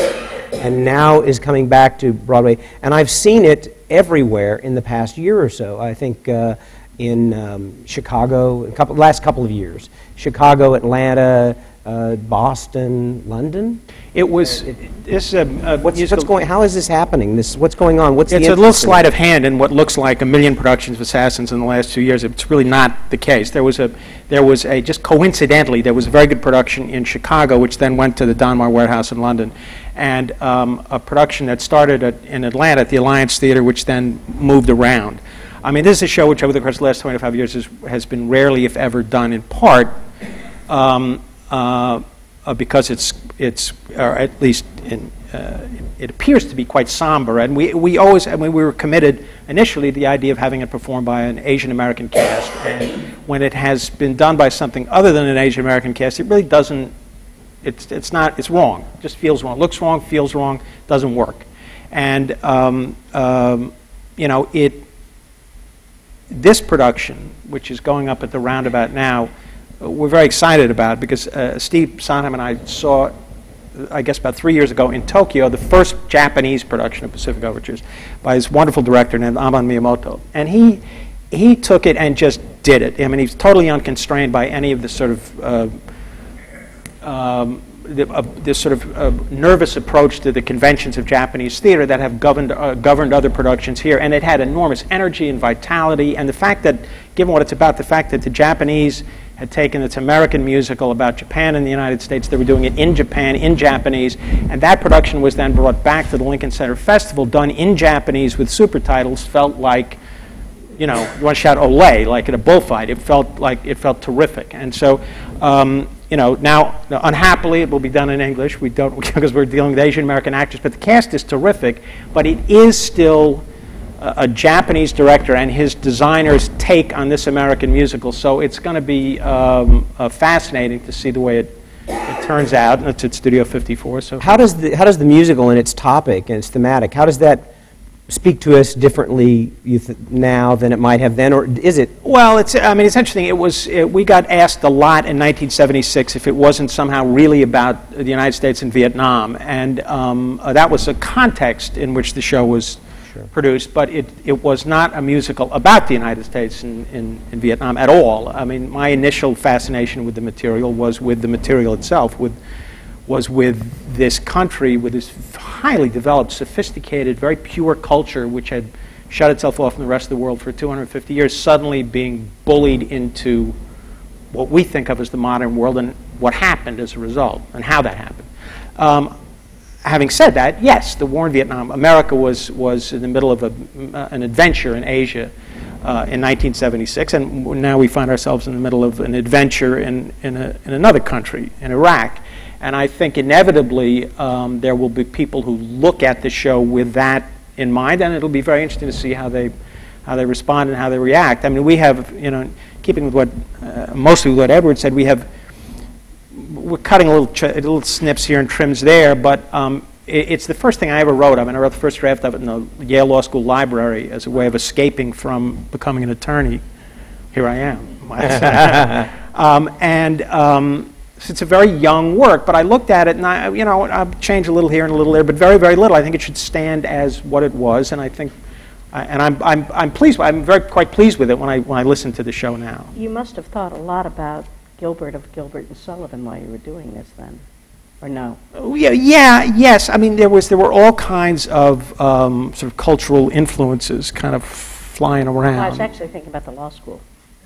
Speaker 3: and now is coming back to Broadway. And I've seen it everywhere in the past year or so. I think uh, in um, Chicago, a couple, last couple of years, Chicago, Atlanta, uh, Boston, London.
Speaker 5: It was this
Speaker 3: What's,
Speaker 5: musical-
Speaker 3: what's going? How is this happening? This what's going on? What's the
Speaker 5: It's a little
Speaker 3: interest in
Speaker 5: sleight of hand in what looks like a million productions of Assassins in the last two years. It's really not the case. There was a, there was a, just coincidentally, there was a very good production in Chicago, which then went to the Donmar Warehouse in London, and um, a production that started at, in Atlanta at the Alliance Theater, which then moved around. I mean, this is a show which over the course of the last 25 years has, has been rarely, if ever, done in part um, uh, uh, because it's, it's or at least in, uh, it appears to be quite somber. And we, we always, I mean, we were committed initially to the idea of having it performed by an Asian American cast. And when it has been done by something other than an Asian American cast, it really doesn't, it's, it's not, it's wrong. It just feels wrong. Looks wrong, feels wrong, doesn't work. And, um, um, you know, it, this production, which is going up at the Roundabout now, we're very excited about because uh, Steve Sondheim and I saw, I guess about three years ago in Tokyo, the first Japanese production of Pacific Overtures by this wonderful director named Amon Miyamoto. And he, he took it and just did it. I mean, he's totally unconstrained by any of the sort of uh, um, uh, this sort of uh, nervous approach to the conventions of Japanese theater that have governed, uh, governed other productions here. And it had enormous energy and vitality. And the fact that, given what it's about, the fact that the Japanese had taken its American musical about Japan and the United States, they were doing it in Japan, in Japanese. And that production was then brought back to the Lincoln Center Festival, done in Japanese with super titles, felt like you know, you want to shout "Olay" like at a bullfight. It felt like it felt terrific, and so, um, you know, now now, unhappily it will be done in English. We don't because we're dealing with Asian American actors, but the cast is terrific. But it is still a, Japanese director and his designer's take on this American musical. So it's going to be um, uh, fascinating to see the way it. It turns out, and it's at Studio 54. So
Speaker 3: How does the how does the musical and its topic and its thematic how does that speak to us differently you th- now than it might have then, or is it?
Speaker 5: Well, it's, I mean, it's interesting. It was, it, we got asked a lot in 1976 if it wasn't somehow really about the United States and Vietnam. And um, uh, that was a context in which the show was produced, but it, it was not a musical about the United States and, in in Vietnam at all. I mean, my initial fascination with the material was with the material itself, with, was with this country, with this highly developed, sophisticated, very pure culture, which had shut itself off from the rest of the world for 250 years, suddenly being bullied into what we think of as the modern world and what happened as a result and how that happened. Um, having said that, yes, the war in Vietnam, America was, was in the middle of a, an adventure in Asia uh, in 1976, and now we find ourselves in the middle of an adventure in, in, a, in another country, in Iraq. And I think inevitably um, there will be people who look at the show with that in mind, and it'll be very interesting to see how they, how they respond and how they react. I mean, we have, you know, keeping with what, uh, mostly what Edward said, we have we're cutting a little, ch- little snips here and trims there, but um, it, it's the first thing I ever wrote. I mean, I wrote the first draft of it in the Yale Law School library as a way of escaping from becoming an attorney. Here I am. um, and um, so it's a very young work, but I looked at it and I, you know, I've changed a little here and a little there, but very, very little. I think it should stand as what it was, and I think, I- and I'm, I'm, I'm pleased. I'm very quite pleased with it when I when I listen to the show now.
Speaker 7: You must have thought a lot about Gilbert of Gilbert and Sullivan while you were doing this then, or no?
Speaker 5: Oh, Yeah, yeah, yes. I mean, there was there were all kinds of um, sort of cultural influences kind of flying around.
Speaker 7: I was actually thinking about the law school.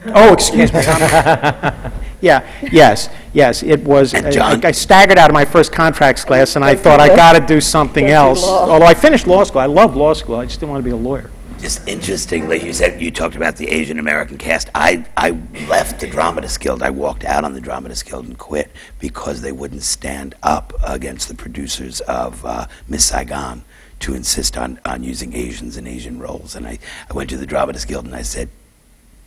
Speaker 5: Oh, excuse me. yeah, yes, yes. It was. I, I staggered out of my first contracts class, and I thought I got to do something else.
Speaker 7: law.
Speaker 5: Although I finished law school, I love law school. I just didn't want to be a lawyer.
Speaker 6: Just interestingly, you said you talked about the Asian American cast. I, I left the Dramatist Guild. I walked out on the Dramatist Guild and quit because they wouldn't stand up against the producers of uh, Miss Saigon to insist on, on using Asians in Asian roles. And I, I went to the Dramatist Guild and I said,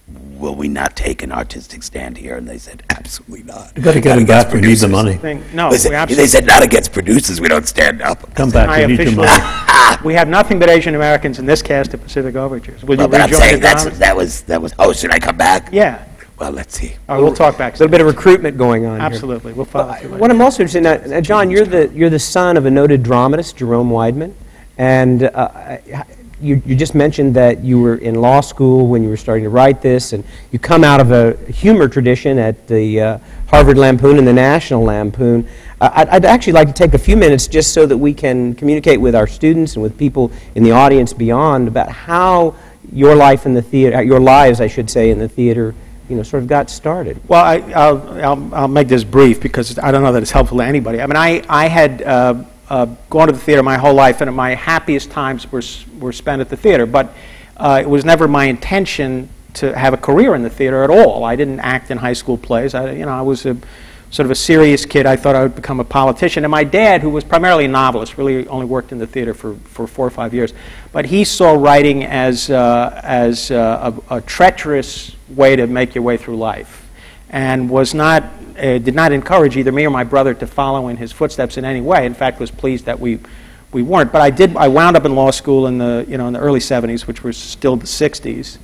Speaker 6: Will we not take an artistic stand here? And they said, Absolutely not.
Speaker 4: You've got to get
Speaker 6: Not
Speaker 4: them
Speaker 6: against
Speaker 4: back. We need the
Speaker 6: producers."
Speaker 4: money.
Speaker 5: Thing. No,
Speaker 6: They
Speaker 5: we
Speaker 6: said,
Speaker 5: absolutely.
Speaker 6: they said, Not against producers. We don't stand up.
Speaker 4: Come
Speaker 5: I
Speaker 4: back. We need your
Speaker 5: officially.
Speaker 4: money.
Speaker 5: we have nothing but Asian Americans in this cast of Pacific Overtures. Will
Speaker 6: Well,
Speaker 5: you
Speaker 6: but I'm saying
Speaker 5: the
Speaker 6: that's,
Speaker 5: drama?
Speaker 6: that was that was. Oh, should I come back?
Speaker 5: Yeah.
Speaker 6: Well, let's see.
Speaker 5: All right, we'll talk back.
Speaker 3: A little bit of recruitment going on here.
Speaker 5: Absolutely. We'll follow through.
Speaker 3: What I'm also interested in, now, now, John, you're the, you're the son of a noted dramatist, Jerome Weidman, and uh, I- you, you just mentioned that you were in law school when you were starting to write this, and you come out of a humor tradition at the uh, Harvard Lampoon and the National Lampoon. Uh, I'd, I'd actually like to take a few minutes just so that we can communicate with our students and with people in the audience beyond about how your life in the theater, your lives, I should say, in the theater, you know, sort of got started.
Speaker 5: Well, I, I'll, I'll, I'll make this brief because I don't know that it's helpful to anybody. I mean, I, I had uh, uh, gone to the theater my whole life, and my happiest times were, were spent at the theater. But uh, it was never my intention to have a career in the theater at all. I didn't act in high school plays. I, you know, I was a sort of a serious kid. I thought I would become a politician. And my dad, who was primarily a novelist, really only worked in the theater for, for four or five years, but he saw writing as, uh, as uh, a, a treacherous way to make your way through life and was not, uh, did not encourage either me or my brother to follow in his footsteps in any way. In fact, was pleased that we, we weren't. But I did, I wound up in law school in the, you know, in the early 70s, which was still the 60s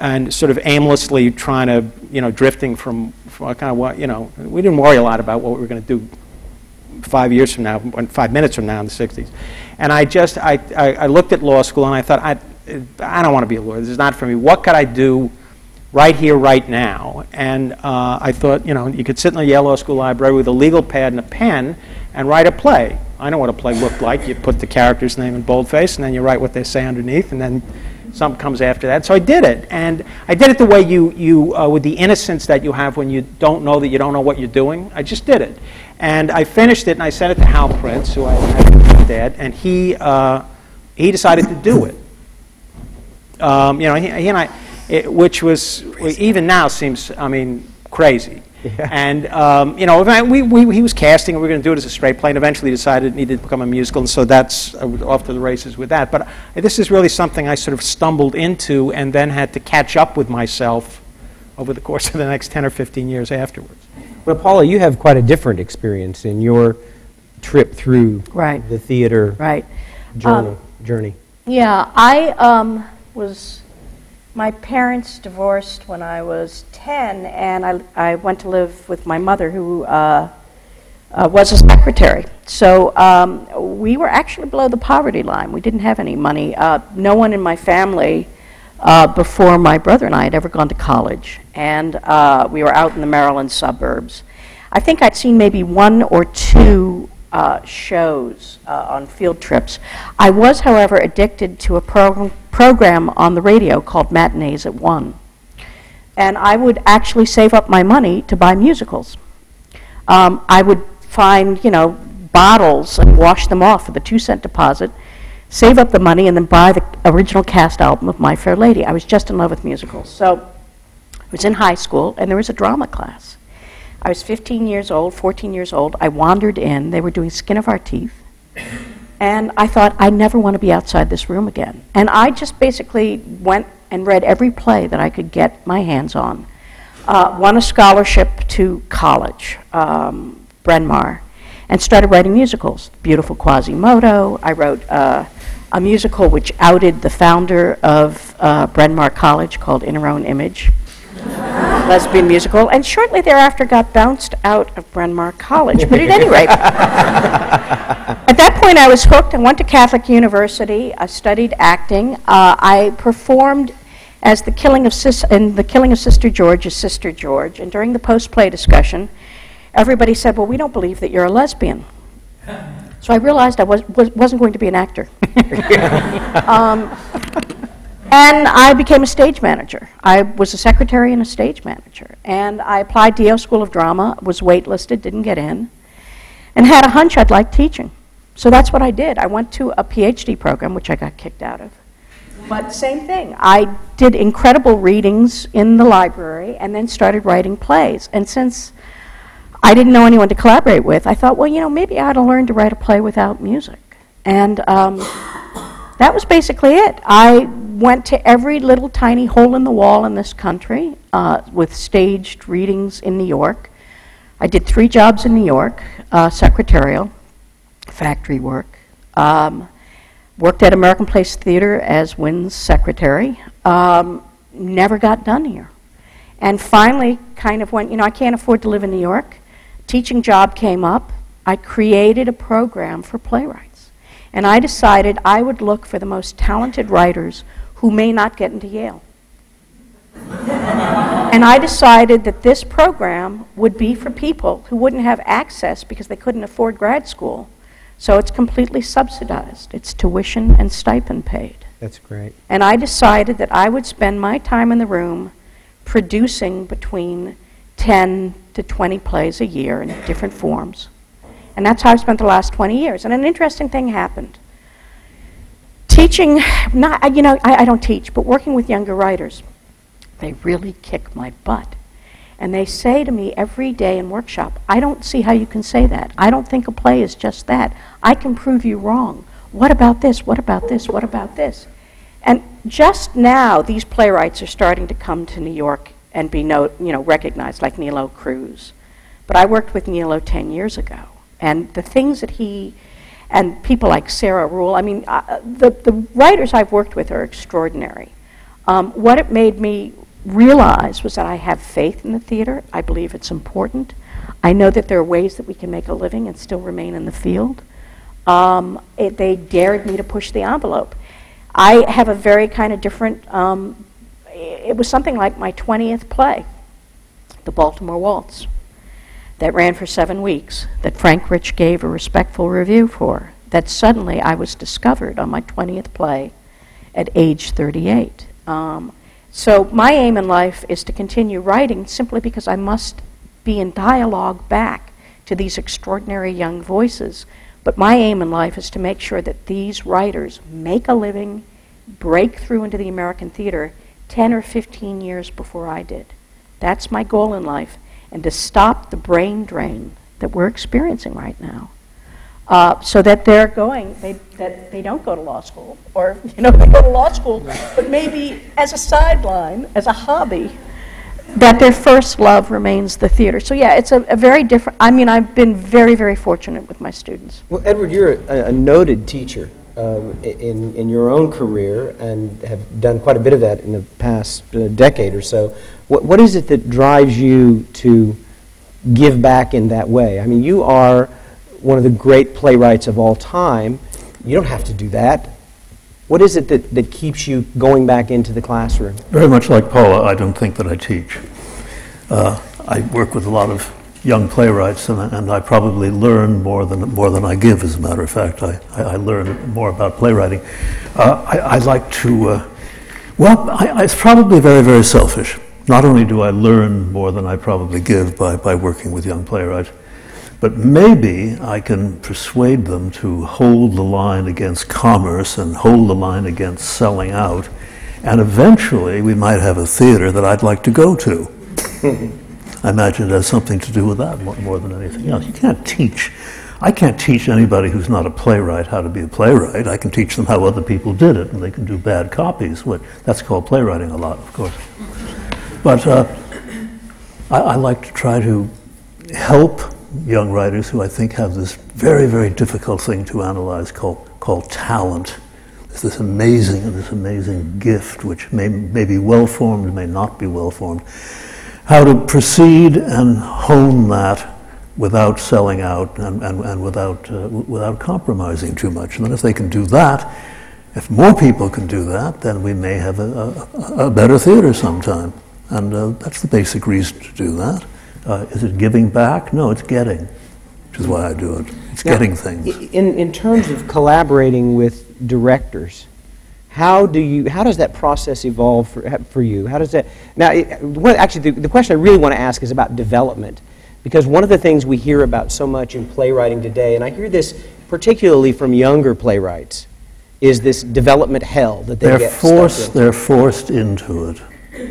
Speaker 5: and sort of aimlessly trying to, you know, drifting from, from kind of what, you know, we didn't worry a lot about what we were going to do five years from now, five minutes from now in the 60s. And I just, I, I, I looked at law school and I thought, I, I don't want to be a lawyer. This is not for me. What could I do right here, right now? And uh, I thought, you know, you could sit in the Yale Law School library with a legal pad and a pen and write a play. I know what a play looked like. You put the character's name in boldface and then you write what they say underneath and then something comes after that. So I did it. And I did it the way you, you uh, with the innocence that you have when you don't know that you don't know what you're doing. I just did it. And I finished it and I sent it to Hal Prince, who I had dad, and he, uh, he decided to do it. Um, you know, he, he and I, it, which was, even now seems, I mean, crazy. And, um, you know, we, we, he was casting, and we were going to do it as a straight play, and eventually decided it needed to become a musical, and so that's uh, off to the races with that. But this is really something I sort of stumbled into and then had to catch up with myself over the course of the next 10 or 15 years afterwards.
Speaker 3: Well, Paula, you have quite a different experience in your trip through
Speaker 7: Right.
Speaker 3: the theater
Speaker 7: Right.
Speaker 3: journey.
Speaker 7: Um,
Speaker 3: journey.
Speaker 7: Yeah, I um, was, my parents divorced when I was 10, and I, I went to live with my mother, who uh, uh, was a secretary. So um, we were actually below the poverty line. We didn't have any money. Uh, no one in my family uh, before my brother and I had ever gone to college, and uh, we were out in the Maryland suburbs. I think I'd seen maybe one or two uh, shows uh, on field trips. I was, however, addicted to a pro- program on the radio called Matinees at One. And I would actually save up my money to buy musicals. Um, I would find, you know, bottles and wash them off with a two cent deposit, save up the money, and then buy the original cast album of My Fair Lady. I was just in love with musicals. So I was in high school, and there was a drama class. I was 15 years old, 14 years old. I wandered in. They were doing Skin of Our Teeth. And I thought, I never want to be outside this room again. And I just basically went and read every play that I could get my hands on. Uh, won a scholarship to college, um, Bryn Mawr, and started writing musicals. Beautiful Quasimodo. I wrote uh, a musical which outed the founder of uh, Bryn Mawr College called In Her Own Image lesbian musical, and shortly thereafter got bounced out of Bryn Mawr College. But at any rate, at that point I was hooked. I went to Catholic University. I studied acting. Uh, I performed as the killing of Sis- in the killing of Sister George as Sister George, and during the post-play discussion, everybody said, "Well, we don't believe that you're a lesbian." So I realized I was, was, wasn't going to be an actor. um, and I became a stage manager. I was a secretary and a stage manager. And I applied to Yale School of Drama, was waitlisted, didn't get in, and had a hunch I'd like teaching. So that's what I did. I went to a PhD program, which I got kicked out of. But same thing. I did incredible readings in the library and then started writing plays. And since I didn't know anyone to collaborate with, I thought, well, you know, maybe I ought to learn to write a play without music. And um, that was basically it. I went to every little tiny hole in the wall in this country uh, with staged readings in New York. I did three jobs in New York uh, secretarial, factory work. Um, worked at American Place Theater as Wynn's secretary. Um, never got done here. And finally, kind of went, you know, I can't afford to live in New York. Teaching job came up. I created a program for playwrights. And I decided I would look for the most talented writers who may not get into Yale. and I decided that this program would be for people who wouldn't have access because they couldn't afford grad school. So it's completely subsidized. It's tuition and stipend paid.
Speaker 3: That's great.
Speaker 7: And I decided that I would spend my time in the room producing between 10 to 20 plays a year in different forms. And that's how I've spent the last 20 years. And an interesting thing happened. Teaching, not, you know, I, I don't teach, but working with younger writers, they really kick my butt. And they say to me every day in workshop, I don't see how you can say that. I don't think a play is just that. I can prove you wrong. What about this? What about this? What about this? And just now, these playwrights are starting to come to New York and be no, you know, recognized, like Nilo Cruz. But I worked with Nilo 10 years ago. And the things that he, and people like Sarah Ruhl. I mean, uh, the, the writers I've worked with are extraordinary. Um, what it made me realize was that I have faith in the theater. I believe it's important. I know that there are ways that we can make a living and still remain in the field. Um, it, they dared me to push the envelope. I have a very kind of different, um, it was something like my 20th play, The Baltimore Waltz that ran for seven weeks that Frank Rich gave a respectful review for, that suddenly I was discovered on my 20th play at age 38. Um, so my aim in life is to continue writing simply because I must be in dialogue back to these extraordinary young voices. But my aim in life is to make sure that these writers make a living, break through into the American theater 10 or 15 years before I did. That's my goal in life and to stop the brain drain that we're experiencing right now. Uh, so that they're going, they, that they don't go to law school, or you know, they go to law school, but maybe as a sideline, as a hobby, that their first love remains the theater. So yeah, it's a, a very different. I mean, I've been very, very fortunate with my students.
Speaker 3: Well, Edward, you're a, a noted teacher. Um, in, in your own career and have done quite a bit of that in the past uh, decade or so. What, what is it that drives you to give back in that way? I mean, you are one of the great playwrights of all time. You don't have to do that. What is it that, that keeps you going back into the classroom?
Speaker 4: Very much like Paula, I don't think that I teach. Uh, I work with a lot of young playwrights, and, and I probably learn more than, more than I give, as a matter of fact. I, I, I learn more about playwriting. Uh, I, I like to, uh, well, I- it's probably very, very selfish. Not only do I learn more than I probably give by, by working with young playwrights, but maybe I can persuade them to hold the line against commerce and hold the line against selling out. And eventually, we might have a theater that I'd like to go to. I imagine it has something to do with that more, more than anything else. You can't teach. I can't teach anybody who's not a playwright how to be a playwright. I can teach them how other people did it, and they can do bad copies. What, that's called playwriting a lot, of course. But uh, I, I like to try to help young writers who I think have this very, very difficult thing to analyze called, called talent. It's this amazing, this amazing gift which may, may be well formed, may not be well formed. How to proceed and hone that without selling out and, and, and without, uh, without compromising too much. And then if they can do that, if more people can do that, then we may have a, a, a better theater sometime. And uh, that's the basic reason to do that. Uh, is it giving back? No, it's getting, which is why I do it. It's
Speaker 3: Now,
Speaker 4: getting things.
Speaker 3: In, in terms of collaborating with directors, how do you, how does that process evolve for, for you? How does that, now, it- one- actually, the, the question I really want to ask is about development. Because one of the things we hear about so much in playwriting today, and I hear this particularly from younger playwrights, is this development hell that they
Speaker 4: They're
Speaker 3: get
Speaker 4: forced, they're forced into it.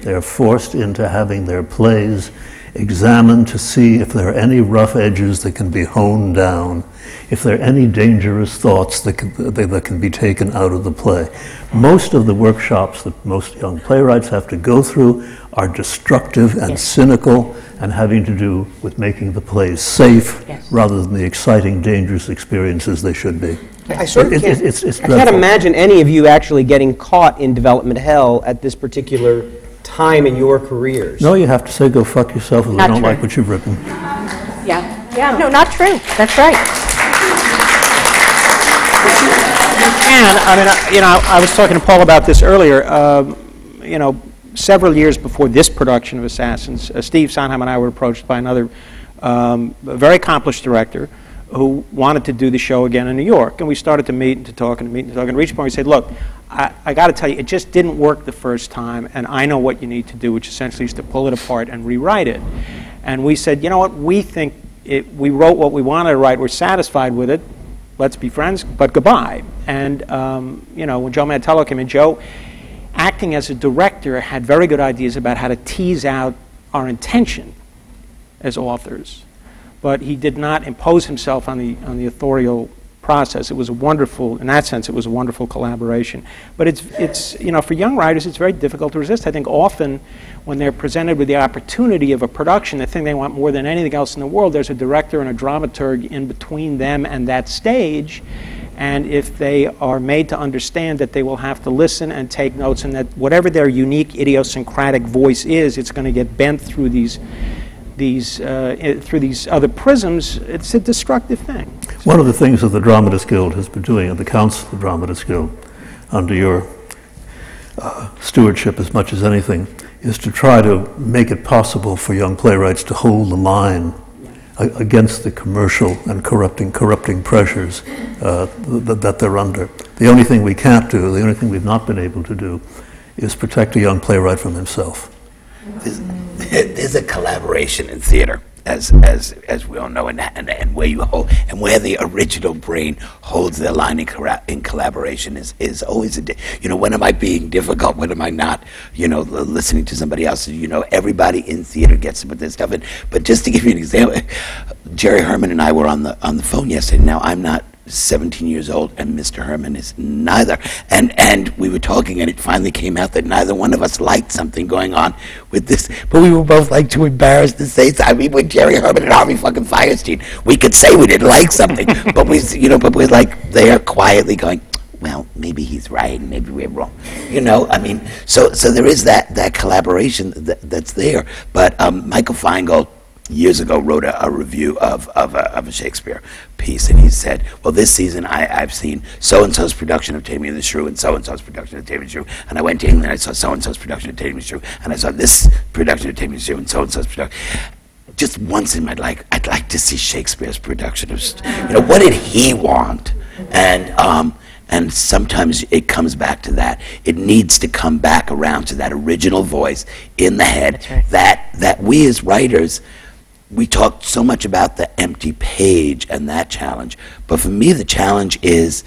Speaker 4: They're forced into having their plays examined to see if there are any rough edges that can be honed down, if there are any dangerous thoughts that can, that that can be taken out of the play. Most of the workshops that most young playwrights have to go through are destructive and cynical and having to do with making the plays safe
Speaker 7: Yes.
Speaker 4: rather than the exciting, dangerous experiences they should be.
Speaker 3: I sort of
Speaker 4: It-
Speaker 3: can't,
Speaker 4: it- it's- it's
Speaker 3: I can't imagine any of you actually getting caught in development hell at this particular time in your careers.
Speaker 4: No, you have to say, go fuck yourself if we
Speaker 7: Not
Speaker 4: don't
Speaker 7: true.
Speaker 4: like what you've written.
Speaker 7: Yeah, yeah, no, not true. That's right.
Speaker 5: can. I mean, I- you know, I was talking to Paul about this earlier. Um, You know, several years before this production of Assassins, uh, Steve Sondheim and I were approached by another um, very accomplished director who wanted to do the show again in New York. And we started to meet and to talk and to meet and to talk. And reached a point we said, look, I, I got to tell you, it just didn't work the first time, and I know what you need to do, which essentially is to pull it apart and rewrite it. And we said, you know what, we think it, we wrote what we wanted to write, we're satisfied with it, let's be friends, but goodbye. And, um, you know, when Joe Mantello came in, Joe, acting as a director, had very good ideas about how to tease out our intention as authors. But he did not impose himself on the, on the authorial process. It was a wonderful, in that sense, it was a wonderful collaboration. But it's, it's, you know, for young writers, it's very difficult to resist. I think often when they're presented with the opportunity of a production, the thing they want more than anything else in the world, there's a director and a dramaturg in between them and that stage. And if they are made to understand that they will have to listen and take notes, and that whatever their unique idiosyncratic voice is, it's going to get bent through these, these, uh, through these other prisms, it's a destructive thing.
Speaker 4: One of the things that the Dramatists Guild has been doing, and the Council of the Dramatists Guild, under your uh, stewardship as much as anything, is to try to make it possible for young playwrights to hold the line against the commercial and corrupting, corrupting pressures uh, that, that they're under. The only thing we can't do, the only thing we've not been able to do, is protect a young playwright from himself.
Speaker 6: There's, a collaboration in theater, as as as we all know, and, and and where you hold and where the original brain holds their line in, corra- in collaboration is is always a di- you know when am I being difficult, when am I not? You know, listening to somebody else. You know, everybody in theater gets to put their stuff in. But just to give you an example, Jerry Herman and I were on the on the phone yesterday. Now I'm not 17 years old, and Mr. Herman is neither. And and we were talking, and it finally came out that neither one of us liked something going on with this. But we were both like too embarrassed to say. So, I mean, with Jerry Herman and Harvey fucking Fierstein, we could say we didn't like something, but we, you know, but we're like there quietly going. well, maybe he's right, and maybe we're wrong. You know, I mean, so so there is that that collaboration that, that's there. But um, Michael Feingold years ago wrote a, a review of of a, of a Shakespeare piece, and he said, "Well, this season I, I've seen so and so's production of Taming of the Shrew and so and so's production of Taming of the Shrew, and I went to England and I saw so and so's production of Taming of the Shrew, and I saw this production of Taming of the Shrew and so and so's production." Just once in my life, I'd like to see Shakespeare's production of, you know, what did he want? And um, and sometimes it comes back to that. It needs to come back around to that original voice in the head
Speaker 7: right.
Speaker 6: that that we as writers we talked so much about the empty page and that challenge. But for me the challenge is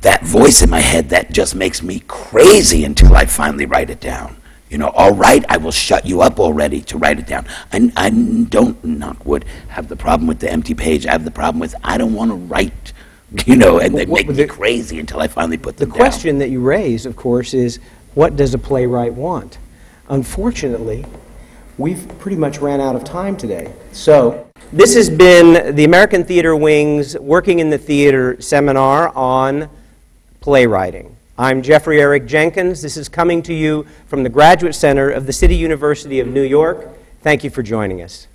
Speaker 6: that voice in my head that just makes me crazy until I finally write it down. You know, all right, I will shut you up already to write it down. I, I don't, knock wood, have the problem with the empty page. I have the problem with I don't want to write, you know, and they
Speaker 3: What-
Speaker 6: make me
Speaker 3: the-
Speaker 6: crazy until I finally put
Speaker 3: The
Speaker 6: them down.
Speaker 3: question that you raise, of course, is what does a playwright want? Unfortunately, we've pretty much ran out of time today. So, this has been the American Theater Wing's Working in the Theater seminar on playwriting. I'm Jeffrey Eric Jenkins. This is coming to you from the Graduate Center of the City University of New York. Thank you for joining us.